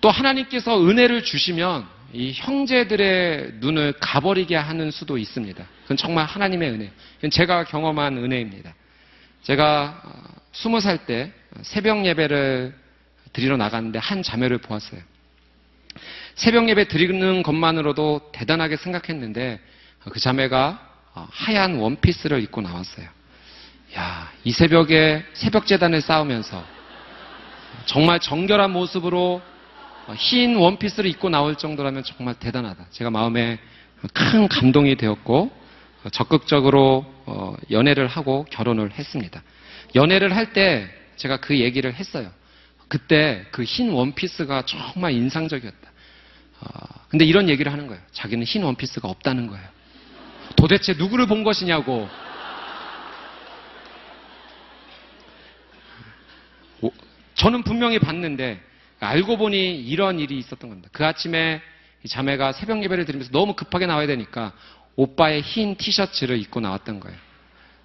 또 하나님께서 은혜를 주시면 이 형제들의 눈을 가버리게 하는 수도 있습니다. 그건 정말 하나님의 은혜. 그건 제가 경험한 은혜입니다. 제가 어, 스무 살 때 새벽 예배를 드리러 나갔는데 한 자매를 보았어요. 새벽 예배 드리는 것만으로도 대단하게 생각했는데 그 자매가 어, 하얀 원피스를 입고 나왔어요. 야, 이 새벽에 새벽 재단을 쌓으면서 정말 정결한 모습으로 어, 흰 원피스를 입고 나올 정도라면 정말 대단하다. 제가 마음에 큰 감동이 되었고 어, 적극적으로 어, 연애를 하고 결혼을 했습니다. 연애를 할 때 제가 그 얘기를 했어요. 그때 그 흰 원피스가 정말 인상적이었다. 근데 이런 얘기를 하는 거예요. 자기는 흰 원피스가 없다는 거예요. 도대체 누구를 본 것이냐고. 저는 분명히 봤는데 알고 보니 이런 일이 있었던 겁니다. 그 아침에 자매가 새벽 예배를 드리면서 너무 급하게 나와야 되니까 오빠의 흰 티셔츠를 입고 나왔던 거예요.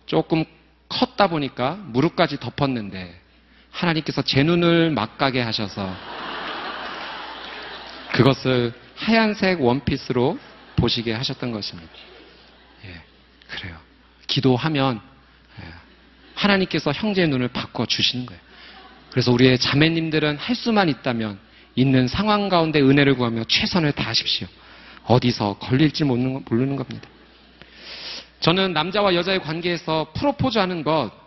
조금 컸다 보니까 무릎까지 덮었는데 하나님께서 제 눈을 막가게 하셔서 그것을 하얀색 원피스로 보시게 하셨던 것입니다. 예, 그래요. 기도하면 예, 하나님께서 형제의 눈을 바꿔 주시는 거예요. 그래서 우리의 자매님들은 할 수만 있다면 있는 상황 가운데 은혜를 구하며 최선을 다하십시오. 어디서 걸릴지 모르는 겁니다. 저는 남자와 여자의 관계에서 프로포즈 하는 것, 어,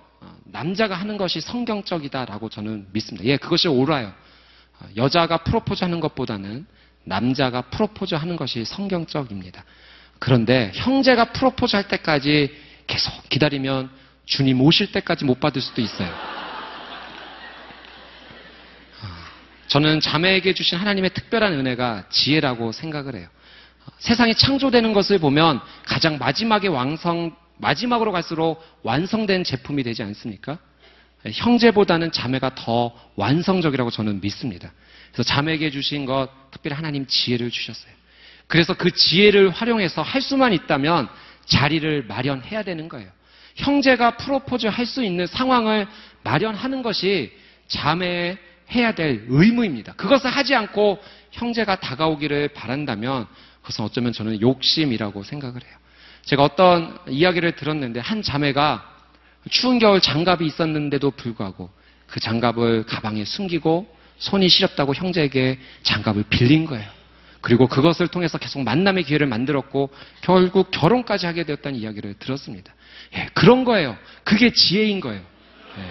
남자가 하는 것이 성경적이다라고 저는 믿습니다. 예, 그것이 옳아요. 어, 여자가 프로포즈 하는 것보다는 남자가 프로포즈 하는 것이 성경적입니다. 그런데 형제가 프로포즈 할 때까지 계속 기다리면 주님 오실 때까지 못 받을 수도 있어요. 저는 자매에게 주신 하나님의 특별한 은혜가 지혜라고 생각을 해요. 세상이 창조되는 것을 보면 가장 마지막에 완성, 마지막으로 갈수록 완성된 제품이 되지 않습니까? 형제보다는 자매가 더 완성적이라고 저는 믿습니다. 그래서 자매에게 주신 것 특별히 하나님 지혜를 주셨어요. 그래서 그 지혜를 활용해서 할 수만 있다면 자리를 마련해야 되는 거예요. 형제가 프로포즈 할 수 있는 상황을 마련하는 것이 자매의 해야 될 의무입니다. 그것을 하지 않고 형제가 다가오기를 바란다면 그것은 어쩌면 저는 욕심이라고 생각을 해요. 제가 어떤 이야기를 들었는데 한 자매가 추운 겨울 장갑이 있었는데도 불구하고 그 장갑을 가방에 숨기고 손이 시렵다고 형제에게 장갑을 빌린 거예요. 그리고 그것을 통해서 계속 만남의 기회를 만들었고 결국 결혼까지 하게 되었다는 이야기를 들었습니다. 예, 그런 거예요. 그게 지혜인 거예요. 예.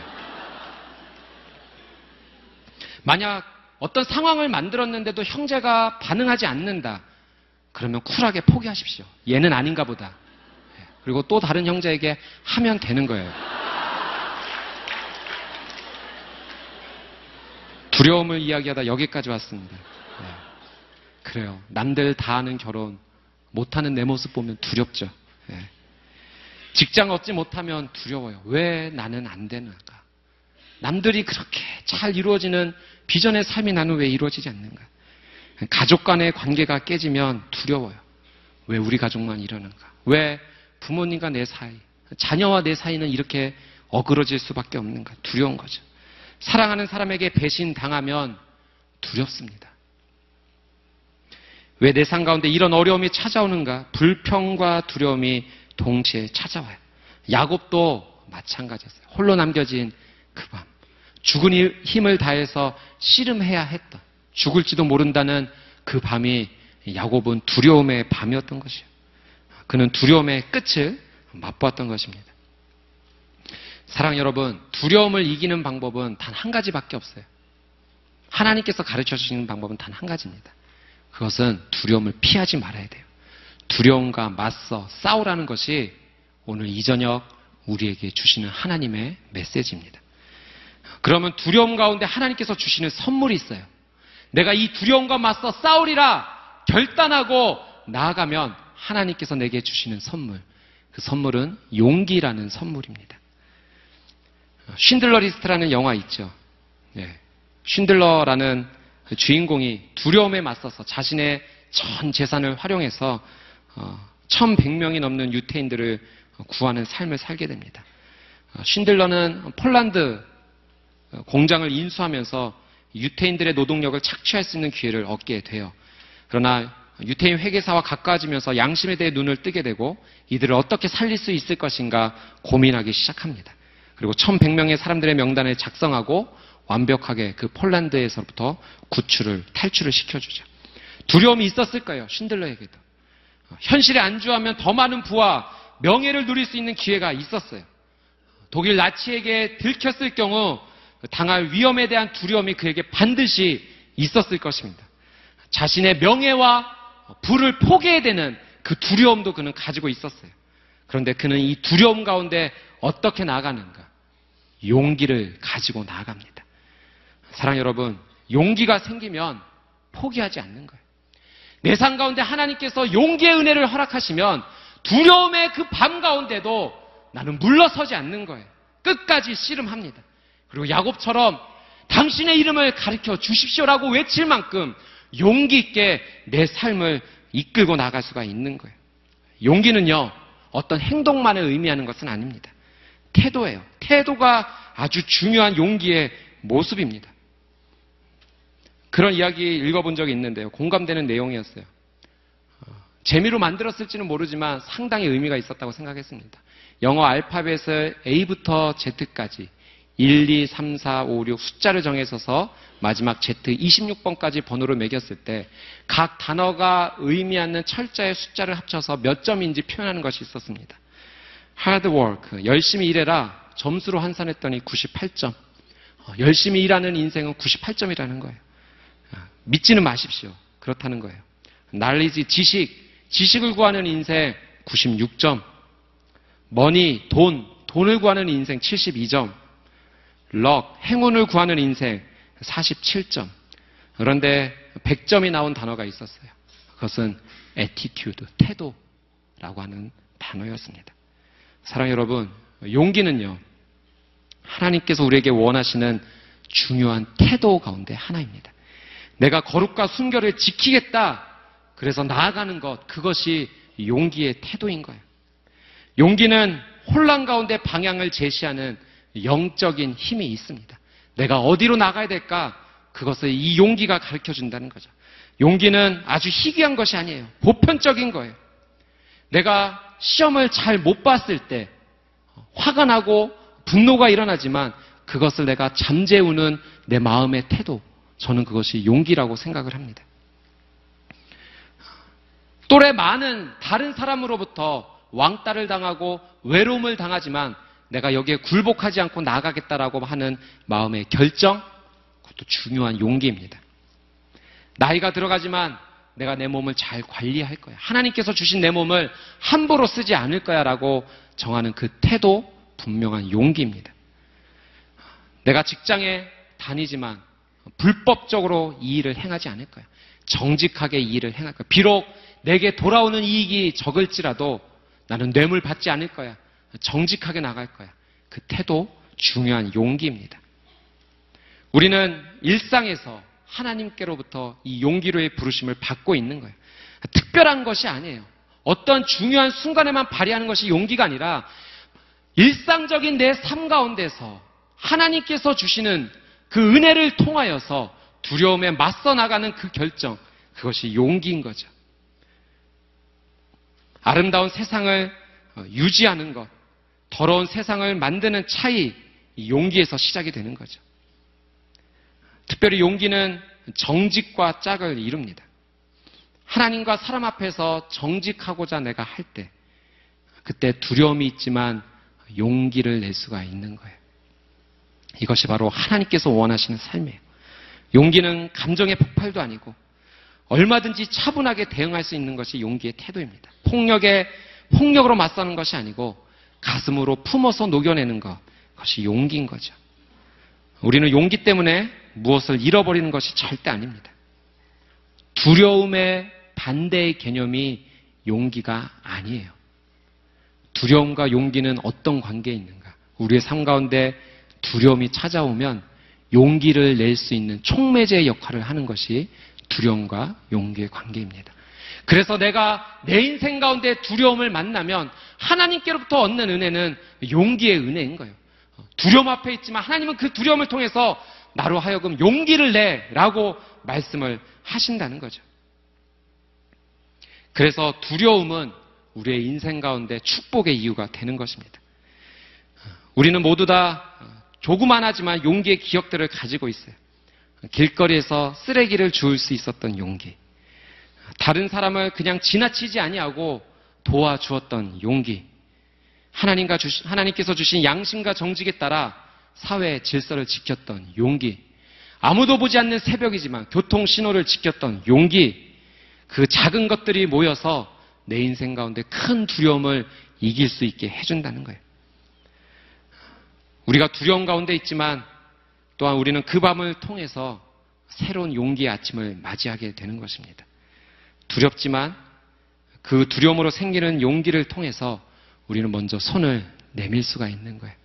만약 어떤 상황을 만들었는데도 형제가 반응하지 않는다. 그러면 쿨하게 포기하십시오. 얘는 아닌가 보다. 예, 그리고 또 다른 형제에게 하면 되는 거예요. 두려움을 이야기하다 여기까지 왔습니다. 네. 그래요. 남들 다 하는 결혼, 못하는 내 모습 보면 두렵죠. 네. 직장 얻지 못하면 두려워요. 왜 나는 안 되는가? 남들이 그렇게 잘 이루어지는 비전의 삶이 나는 왜 이루어지지 않는가? 가족 간의 관계가 깨지면 두려워요. 왜 우리 가족만 이러는가? 왜 부모님과 내 사이, 자녀와 내 사이는 이렇게 어그러질 수밖에 없는가? 두려운 거죠. 사랑하는 사람에게 배신 당하면 두렵습니다. 왜 내 삶 가운데 이런 어려움이 찾아오는가? 불평과 두려움이 동시에 찾아와요. 야곱도 마찬가지였어요. 홀로 남겨진 그 밤. 죽은 힘을 다해서 씨름해야 했다. 죽을지도 모른다는 그 밤이 야곱은 두려움의 밤이었던 것이에요. 그는 두려움의 끝을 맛보았던 것입니다. 사랑 여러분, 두려움을 이기는 방법은 단 한 가지밖에 없어요. 하나님께서 가르쳐 주시는 방법은 단 한 가지입니다. 그것은 두려움을 피하지 말아야 돼요. 두려움과 맞서 싸우라는 것이 오늘 이 저녁 우리에게 주시는 하나님의 메시지입니다. 그러면 두려움 가운데 하나님께서 주시는 선물이 있어요. 내가 이 두려움과 맞서 싸우리라 결단하고 나아가면 하나님께서 내게 주시는 선물. 그 선물은 용기라는 선물입니다. 쉰들러 리스트라는 영화 있죠. 네. 쉰들러라는 그 주인공이 두려움에 맞서서 자신의 전 재산을 활용해서 1100명이 어, 넘는 유태인들을 구하는 삶을 살게 됩니다. 어, 쉰들러는 폴란드 어, 공장을 인수하면서 유태인들의 노동력을 착취할 수 있는 기회를 얻게 돼요. 그러나 유태인 회계사와 가까워지면서 양심에 대해 눈을 뜨게 되고 이들을 어떻게 살릴 수 있을 것인가 고민하기 시작합니다. 그리고 1100명의 사람들의 명단을 작성하고 완벽하게 그 폴란드에서부터 구출을, 탈출을 시켜주죠. 두려움이 있었을 거예요. 신들러에게도. 현실에 안주하면 더 많은 부와 명예를 누릴 수 있는 기회가 있었어요. 독일 나치에게 들켰을 경우 당할 위험에 대한 두려움이 그에게 반드시 있었을 것입니다. 자신의 명예와 부를 포기해야 되는 그 두려움도 그는 가지고 있었어요. 그런데 그는 이 두려움 가운데 어떻게 나가는가? 용기를 가지고 나아갑니다. 사랑 여러분, 용기가 생기면 포기하지 않는 거예요. 내 삶 가운데 하나님께서 용기의 은혜를 허락하시면 두려움의 그 밤 가운데도 나는 물러서지 않는 거예요. 끝까지 씨름합니다. 그리고 야곱처럼 당신의 이름을 가르쳐 주십시오라고 외칠 만큼 용기 있게 내 삶을 이끌고 나갈 수가 있는 거예요. 용기는요, 어떤 행동만을 의미하는 것은 아닙니다. 태도예요. 태도가 아주 중요한 용기의 모습입니다. 그런 이야기 읽어본 적이 있는데요. 공감되는 내용이었어요. 어, 재미로 만들었을지는 모르지만 상당히 의미가 있었다고 생각했습니다. 영어 알파벳을 A부터 Z까지 1, 2, 3, 4, 5, 6 숫자를 정해서서 마지막 Z 26번까지 번호를 매겼을 때 각 단어가 의미하는 철자의 숫자를 합쳐서 몇 점인지 표현하는 것이 있었습니다. hard work, 열심히 일해라 점수로 환산했더니 98점. 어, 열심히 일하는 인생은 98점이라는 거예요. 어, 믿지는 마십시오. 그렇다는 거예요. knowledge, 지식, 지식을 구하는 인생 96점. 머니, 돈, 돈을 구하는 인생 72점. 럭, 행운을 구하는 인생 47점. 그런데 100점이 나온 단어가 있었어요. 그것은 attitude, 태도라고 하는 단어였습니다. 사랑 여러분, 용기는요, 하나님께서 우리에게 원하시는 중요한 태도 가운데 하나입니다. 내가 거룩과 순결을 지키겠다. 그래서 나아가는 것, 그것이 용기의 태도인 거예요. 용기는 혼란 가운데 방향을 제시하는 영적인 힘이 있습니다. 내가 어디로 나가야 될까? 그것을 이 용기가 가르쳐 준다는 거죠. 용기는 아주 희귀한 것이 아니에요. 보편적인 거예요. 내가 시험을 잘 못 봤을 때 화가 나고 분노가 일어나지만 그것을 내가 잠재우는 내 마음의 태도, 저는 그것이 용기라고 생각을 합니다. 또래 많은 다른 사람으로부터 왕따를 당하고 외로움을 당하지만 내가 여기에 굴복하지 않고 나가겠다라고 하는 마음의 결정, 그것도 중요한 용기입니다. 나이가 들어가지만 내가 내 몸을 잘 관리할 거야. 하나님께서 주신 내 몸을 함부로 쓰지 않을 거야 라고 정하는 그 태도, 분명한 용기입니다. 내가 직장에 다니지만 불법적으로 이 일을 행하지 않을 거야. 정직하게 이 일을 행할 거야. 비록 내게 돌아오는 이익이 적을지라도 나는 뇌물 받지 않을 거야. 정직하게 나갈 거야. 그 태도 중요한 용기입니다. 우리는 일상에서 하나님께로부터 이 용기로의 부르심을 받고 있는 거예요. 특별한 것이 아니에요. 어떤 중요한 순간에만 발휘하는 것이 용기가 아니라 일상적인 내 삶 가운데서 하나님께서 주시는 그 은혜를 통하여서 두려움에 맞서 나가는 그 결정, 그것이 용기인 거죠. 아름다운 세상을 어, 유지하는 것, 더러운 세상을 만드는 차이, 용기에서 시작이 되는 거죠. 특별히 용기는 정직과 짝을 이룹니다. 하나님과 사람 앞에서 정직하고자 내가 할 때, 그때 두려움이 있지만 용기를 낼 수가 있는 거예요. 이것이 바로 하나님께서 원하시는 삶이에요. 용기는 감정의 폭발도 아니고 얼마든지 차분하게 대응할 수 있는 것이 용기의 태도입니다. 폭력에 폭력으로 맞서는 것이 아니고 가슴으로 품어서 녹여내는 것, 그것이 용기인 거죠. 우리는 용기 때문에 무엇을 잃어버리는 것이 절대 아닙니다. 두려움의 반대의 개념이 용기가 아니에요. 두려움과 용기는 어떤 관계에 있는가? 우리의 삶 가운데 두려움이 찾아오면 용기를 낼 수 있는 촉매제 역할을 하는 것이 두려움과 용기의 관계입니다. 그래서 내가 내 인생 가운데 두려움을 만나면 하나님께로부터 얻는 은혜는 용기의 은혜인 거예요. 두려움 앞에 있지만 하나님은 그 두려움을 통해서 나로 하여금 용기를 내라고 말씀을 하신다는 거죠. 그래서 두려움은 우리의 인생 가운데 축복의 이유가 되는 것입니다. 우리는 모두 다 조그만하지만 용기의 기억들을 가지고 있어요. 길거리에서 쓰레기를 주울 수 있었던 용기. 다른 사람을 그냥 지나치지 아니하고 도와주었던 용기. 하나님과 주신, 하나님께서 주신 양심과 정직에 따라 사회의 질서를 지켰던 용기. 아무도 보지 않는 새벽이지만 교통 신호를 지켰던 용기. 그 작은 것들이 모여서 내 인생 가운데 큰 두려움을 이길 수 있게 해준다는 거예요. 우리가 두려움 가운데 있지만 또한 우리는 그 밤을 통해서 새로운 용기의 아침을 맞이하게 되는 것입니다. 두렵지만 그 두려움으로 생기는 용기를 통해서 우리는 먼저 손을 내밀 수가 있는 거예요.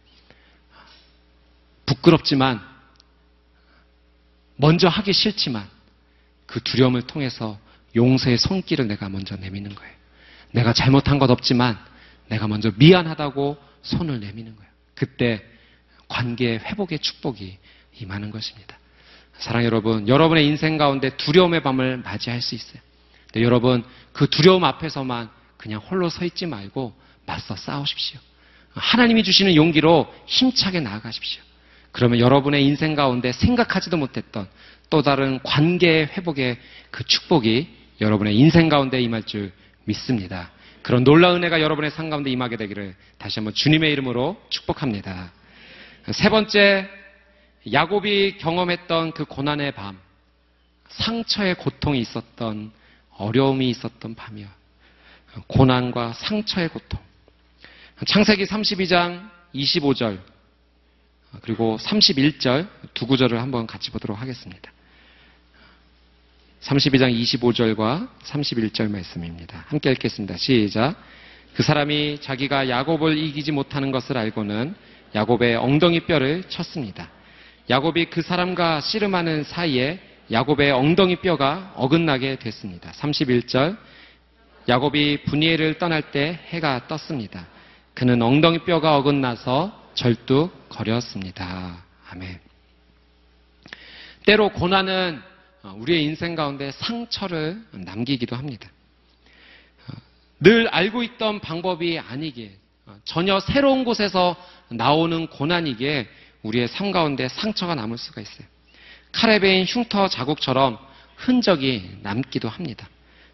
부끄럽지만 먼저 하기 싫지만 그 두려움을 통해서 용서의 손길을 내가 먼저 내미는 거예요. 내가 잘못한 것 없지만 내가 먼저 미안하다고 손을 내미는 거예요. 그때 관계의 회복의 축복이 임하는 것입니다. 사랑 여러분, 여러분의 인생 가운데 두려움의 밤을 맞이할 수 있어요. 근데 여러분, 그 두려움 앞에서만 그냥 홀로 서 있지 말고 맞서 싸우십시오. 하나님이 주시는 용기로 힘차게 나아가십시오. 그러면 여러분의 인생 가운데 생각하지도 못했던 또 다른 관계의 회복의 그 축복이 여러분의 인생 가운데 임할 줄 믿습니다. 그런 놀라운 은혜가 여러분의 삶 가운데 임하게 되기를 다시 한번 주님의 이름으로 축복합니다. 세 번째, 야곱이 경험했던 그 고난의 밤, 상처의 고통이 있었던 어려움이 있었던 밤이요. 고난과 상처의 고통. 창세기 32장 25절 그리고 31절 두 구절을 한번 같이 보도록 하겠습니다. 32장 25절과 31절 말씀입니다. 함께 읽겠습니다. 시작. 그 사람이 자기가 야곱을 이기지 못하는 것을 알고는 야곱의 엉덩이 뼈를 쳤습니다. 야곱이 그 사람과 씨름하는 사이에 야곱의 엉덩이 뼈가 어긋나게 됐습니다. 31절. 야곱이 분이엘을 떠날 때 해가 떴습니다. 그는 엉덩이 뼈가 어긋나서 절뚝 거렸습니다. 아멘. 때로 고난은 우리의 인생 가운데 상처를 남기기도 합니다. 늘 알고 있던 방법이 아니기에 전혀 새로운 곳에서 나오는 고난이기에 우리의 삶 가운데 상처가 남을 수가 있어요. 칼에 베인 흉터 자국처럼 흔적이 남기도 합니다.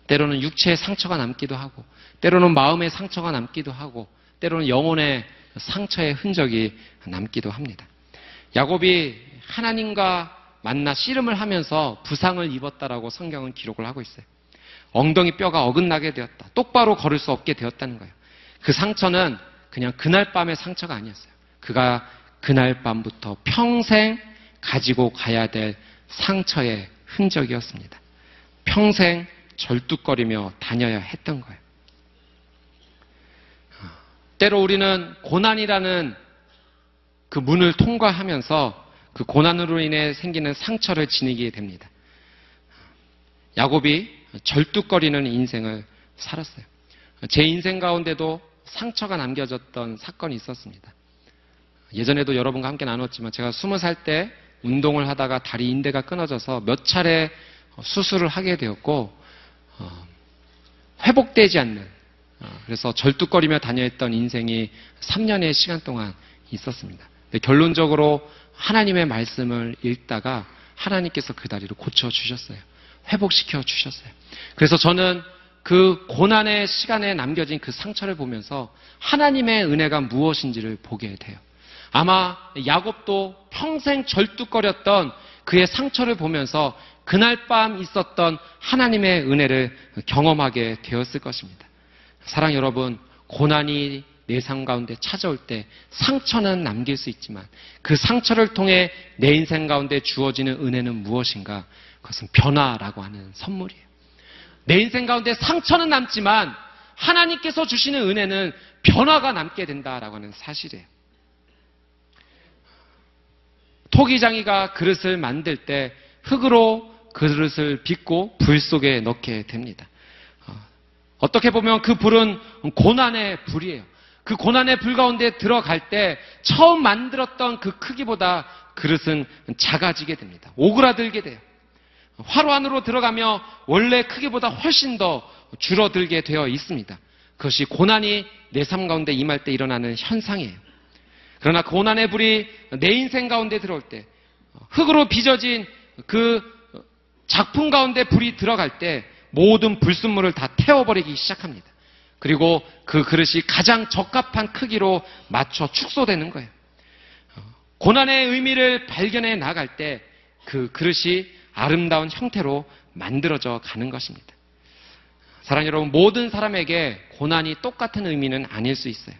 때로는 육체의 상처가 남기도 하고, 때로는 마음의 상처가 남기도 하고, 때로는 영혼의 상처의 흔적이 남기도 합니다. 야곱이 하나님과 만나 씨름을 하면서 부상을 입었다라고 성경은 기록을 하고 있어요. 엉덩이 뼈가 어긋나게 되었다. 똑바로 걸을 수 없게 되었다는 거예요. 그 상처는 그냥 그날 밤의 상처가 아니었어요. 그가 그날 밤부터 평생 가지고 가야 될 상처의 흔적이었습니다. 평생 절뚝거리며 다녀야 했던 거예요. 때로 우리는 고난이라는 그 문을 통과하면서 그 고난으로 인해 생기는 상처를 지니게 됩니다. 야곱이 절뚝거리는 인생을 살았어요. 제 인생 가운데도 상처가 남겨졌던 사건이 있었습니다. 예전에도 여러분과 함께 나눴지만 제가 스무 살 때 운동을 하다가 다리 인대가 끊어져서 몇 차례 수술을 하게 되었고 어, 회복되지 않는 어, 그래서 절뚝거리며 다녀있던 인생이 3년의 시간 동안 있었습니다. 결론적으로 하나님의 말씀을 읽다가 하나님께서 그 다리를 고쳐 주셨어요. 회복시켜 주셨어요. 그래서 저는 그 고난의 시간에 남겨진 그 상처를 보면서 하나님의 은혜가 무엇인지를 보게 돼요. 아마 야곱도 평생 절뚝거렸던 그의 상처를 보면서 그날 밤 있었던 하나님의 은혜를 경험하게 되었을 것입니다. 사랑 여러분, 고난이 내 삶 가운데 찾아올 때 상처는 남길 수 있지만 그 상처를 통해 내 인생 가운데 주어지는 은혜는 무엇인가? 그것은 변화라고 하는 선물이에요. 내 인생 가운데 상처는 남지만 하나님께서 주시는 은혜는 변화가 남게 된다라고 하는 사실이에요. 토기장이가 그릇을 만들 때 흙으로 그릇을 빚고 불 속에 넣게 됩니다. 어떻게 보면 그 불은 고난의 불이에요. 그 고난의 불 가운데 들어갈 때 처음 만들었던 그 크기보다 그릇은 작아지게 됩니다. 오그라들게 돼요. 화로 안으로 들어가며 원래 크기보다 훨씬 더 줄어들게 되어 있습니다. 그것이 고난이 내 삶 가운데 임할 때 일어나는 현상이에요. 그러나 고난의 불이 내 인생 가운데 들어올 때 흙으로 빚어진 그 작품 가운데 불이 들어갈 때 모든 불순물을 다 태워버리기 시작합니다. 그리고 그 그릇이 가장 적합한 크기로 맞춰 축소되는 거예요. 고난의 의미를 발견해 나갈 때 그 그릇이 아름다운 형태로 만들어져 가는 것입니다. 사랑 여러분, 모든 사람에게 고난이 똑같은 의미는 아닐 수 있어요.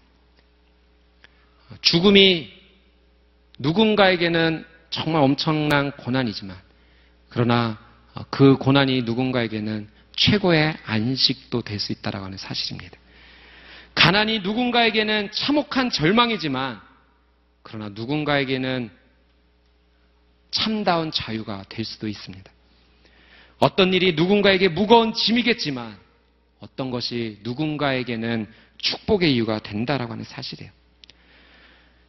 죽음이 누군가에게는 정말 엄청난 고난이지만, 그러나 그 고난이 누군가에게는 최고의 안식도 될 수 있다라고 하는 사실입니다. 가난이 누군가에게는 참혹한 절망이지만 그러나 누군가에게는 참다운 자유가 될 수도 있습니다. 어떤 일이 누군가에게 무거운 짐이겠지만 어떤 것이 누군가에게는 축복의 이유가 된다라고 하는 사실이에요.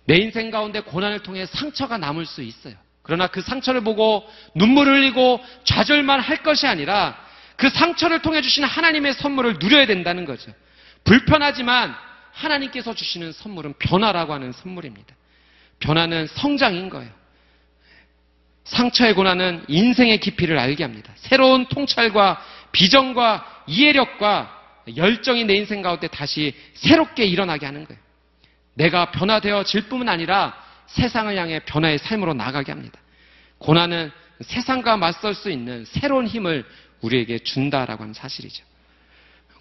내 인생 가운데 고난을 통해 상처가 남을 수 있어요. 그러나 그 상처를 보고 눈물을 흘리고 좌절만 할 것이 아니라 그 상처를 통해 주시는 하나님의 선물을 누려야 된다는 거죠. 불편하지만 하나님께서 주시는 선물은 변화라고 하는 선물입니다. 변화는 성장인 거예요. 상처의 고난은 인생의 깊이를 알게 합니다. 새로운 통찰과 비전과 이해력과 열정이 내 인생 가운데 다시 새롭게 일어나게 하는 거예요. 내가 변화되어질 뿐만 아니라 세상을 향해 변화의 삶으로 나가게 합니다. 고난은 세상과 맞설 수 있는 새로운 힘을 우리에게 준다라고 하는 사실이죠.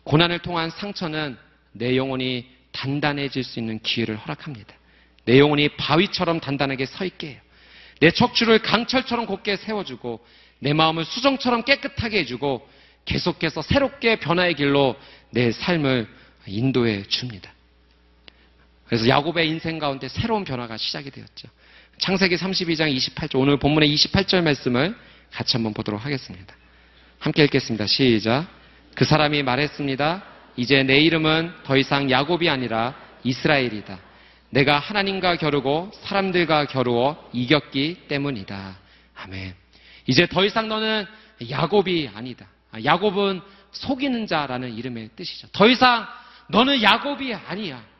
고난을 통한 상처는 내 영혼이 단단해질 수 있는 기회를 허락합니다. 내 영혼이 바위처럼 단단하게 서 있게 해요. 내 척추를 강철처럼 곧게 세워주고 내 마음을 수정처럼 깨끗하게 해주고 계속해서 새롭게 변화의 길로 내 삶을 인도해 줍니다. 그래서 야곱의 인생 가운데 새로운 변화가 시작이 되었죠. 창세기 32장 28절, 오늘 본문의 28절 말씀을 같이 한번 보도록 하겠습니다. 함께 읽겠습니다. 시작. 그 사람이 말했습니다. 이제 내 이름은 더 이상 야곱이 아니라 이스라엘이다. 내가 하나님과 겨루고 사람들과 겨루어 이겼기 때문이다. 아멘. 이제 더 이상 너는 야곱이 아니다. 아, 야곱은 속이는 자라는 이름의 뜻이죠. 더 이상 너는 야곱이 아니야.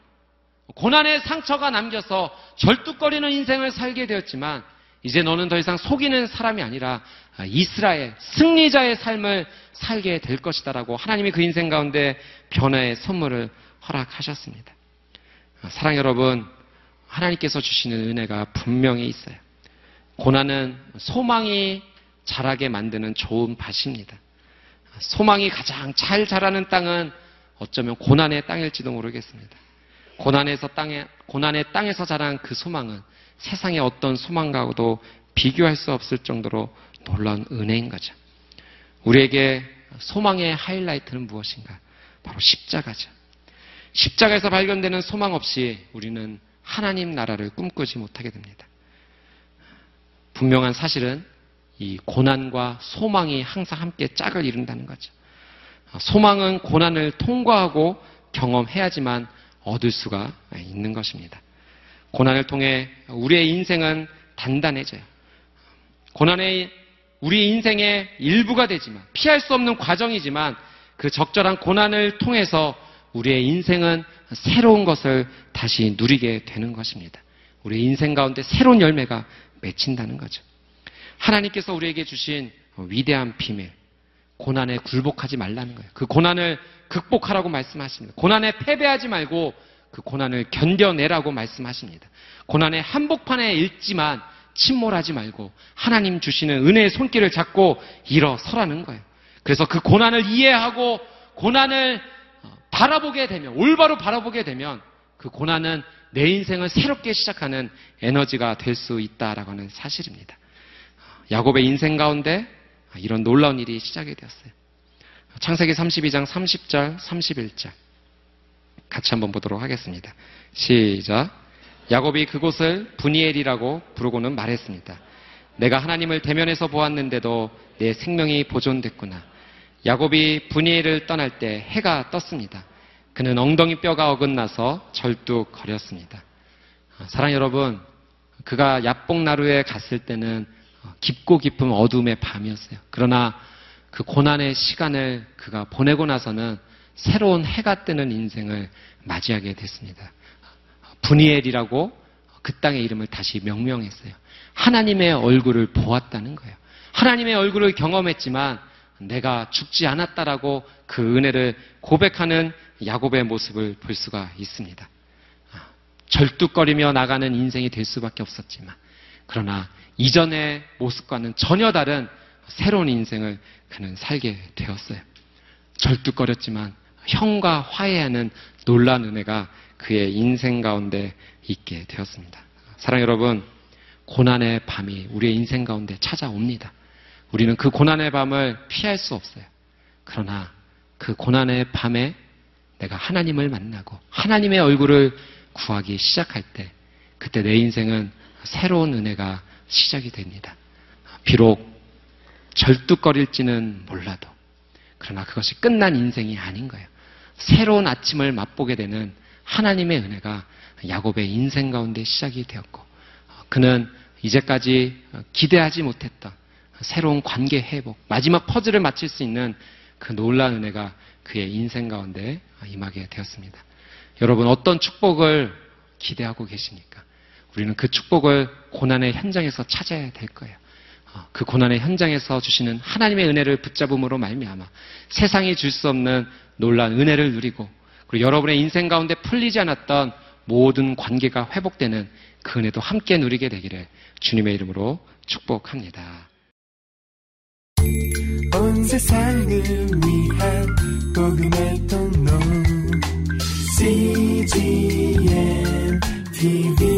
고난의 상처가 남겨서 절뚝거리는 인생을 살게 되었지만 이제 너는 더 이상 속이는 사람이 아니라 이스라엘 승리자의 삶을 살게 될 것이다라고 하나님이 그 인생 가운데 변화의 선물을 허락하셨습니다. 사랑 여러분, 하나님께서 주시는 은혜가 분명히 있어요. 고난은 소망이 자라게 만드는 좋은 밭입니다. 소망이 가장 잘 자라는 땅은 어쩌면 고난의 땅일지도 모르겠습니다. 고난에서 땅에, 고난의 땅에서 자란 그 소망은 세상의 어떤 소망과도 비교할 수 없을 정도로 놀라운 은혜인 거죠. 우리에게 소망의 하이라이트는 무엇인가? 바로 십자가죠. 십자가에서 발견되는 소망 없이 우리는 하나님 나라를 꿈꾸지 못하게 됩니다. 분명한 사실은 이 고난과 소망이 항상 함께 짝을 이룬다는 거죠. 소망은 고난을 통과하고 경험해야지만 얻을 수가 있는 것입니다. 고난을 통해 우리의 인생은 단단해져요. 고난의 우리 인생의 일부가 되지만 피할 수 없는 과정이지만 그 적절한 고난을 통해서 우리의 인생은 새로운 것을 다시 누리게 되는 것입니다. 우리의 인생 가운데 새로운 열매가 맺힌다는 거죠. 하나님께서 우리에게 주신 위대한 비밀, 고난에 굴복하지 말라는 거예요. 그 고난을 극복하라고 말씀하십니다. 고난에 패배하지 말고 그 고난을 견뎌내라고 말씀하십니다. 고난의 한복판에 있지만 침몰하지 말고 하나님 주시는 은혜의 손길을 잡고 일어서라는 거예요. 그래서 그 고난을 이해하고 고난을 어, 바라보게 되면, 올바로 바라보게 되면 그 고난은 내 인생을 새롭게 시작하는 에너지가 될 수 있다라고 하는 사실입니다. 야곱의 인생 가운데 이런 놀라운 일이 시작이 되었어요. 창세기 32장 30절, 31절. 같이 한번 보도록 하겠습니다. 시작. 야곱이 그곳을 분이엘이라고 부르고는 말했습니다. 내가 하나님을 대면해서 보았는데도 내 생명이 보존됐구나. 야곱이 분이엘을 떠날 때 해가 떴습니다. 그는 엉덩이 뼈가 어긋나서 절뚝거렸습니다. 사랑 여러분, 그가 야뽕나루에 갔을 때는 깊고 깊은 어둠의 밤이었어요. 그러나 그 고난의 시간을 그가 보내고 나서는 새로운 해가 뜨는 인생을 맞이하게 됐습니다. 분이엘이라고 그 땅의 이름을 다시 명명했어요. 하나님의 얼굴을 보았다는 거예요. 하나님의 얼굴을 경험했지만 내가 죽지 않았다라고 그 은혜를 고백하는 야곱의 모습을 볼 수가 있습니다. 절뚝거리며 나가는 인생이 될 수밖에 없었지만 그러나 이전의 모습과는 전혀 다른 새로운 인생을 그는 살게 되었어요. 절뚝거렸지만 형과 화해하는 놀란 은혜가 그의 인생 가운데 있게 되었습니다. 사랑 여러분, 고난의 밤이 우리의 인생 가운데 찾아옵니다. 우리는 그 고난의 밤을 피할 수 없어요. 그러나 그 고난의 밤에 내가 하나님을 만나고 하나님의 얼굴을 구하기 시작할 때 그때 내 인생은 새로운 은혜가 시작이 됩니다. 비록 절뚝거릴지는 몰라도 그러나 그것이 끝난 인생이 아닌 거예요. 새로운 아침을 맛보게 되는 하나님의 은혜가 야곱의 인생 가운데 시작이 되었고 그는 이제까지 기대하지 못했던 새로운 관계 회복, 마지막 퍼즐을 맞출 수 있는 그 놀라운 은혜가 그의 인생 가운데 임하게 되었습니다. 여러분 어떤 축복을 기대하고 계십니까? 우리는 그 축복을 고난의 현장에서 찾아야 될 거예요. 어, 그 고난의 현장에서 주시는 하나님의 은혜를 붙잡음으로 말미암아 세상이 줄 수 없는 놀란 은혜를 누리고 그리고 여러분의 인생 가운데 풀리지 않았던 모든 관계가 회복되는 그 은혜도 함께 누리게 되기를 주님의 이름으로 축복합니다. 온 세상을 위한 복음의 통로 CGM TV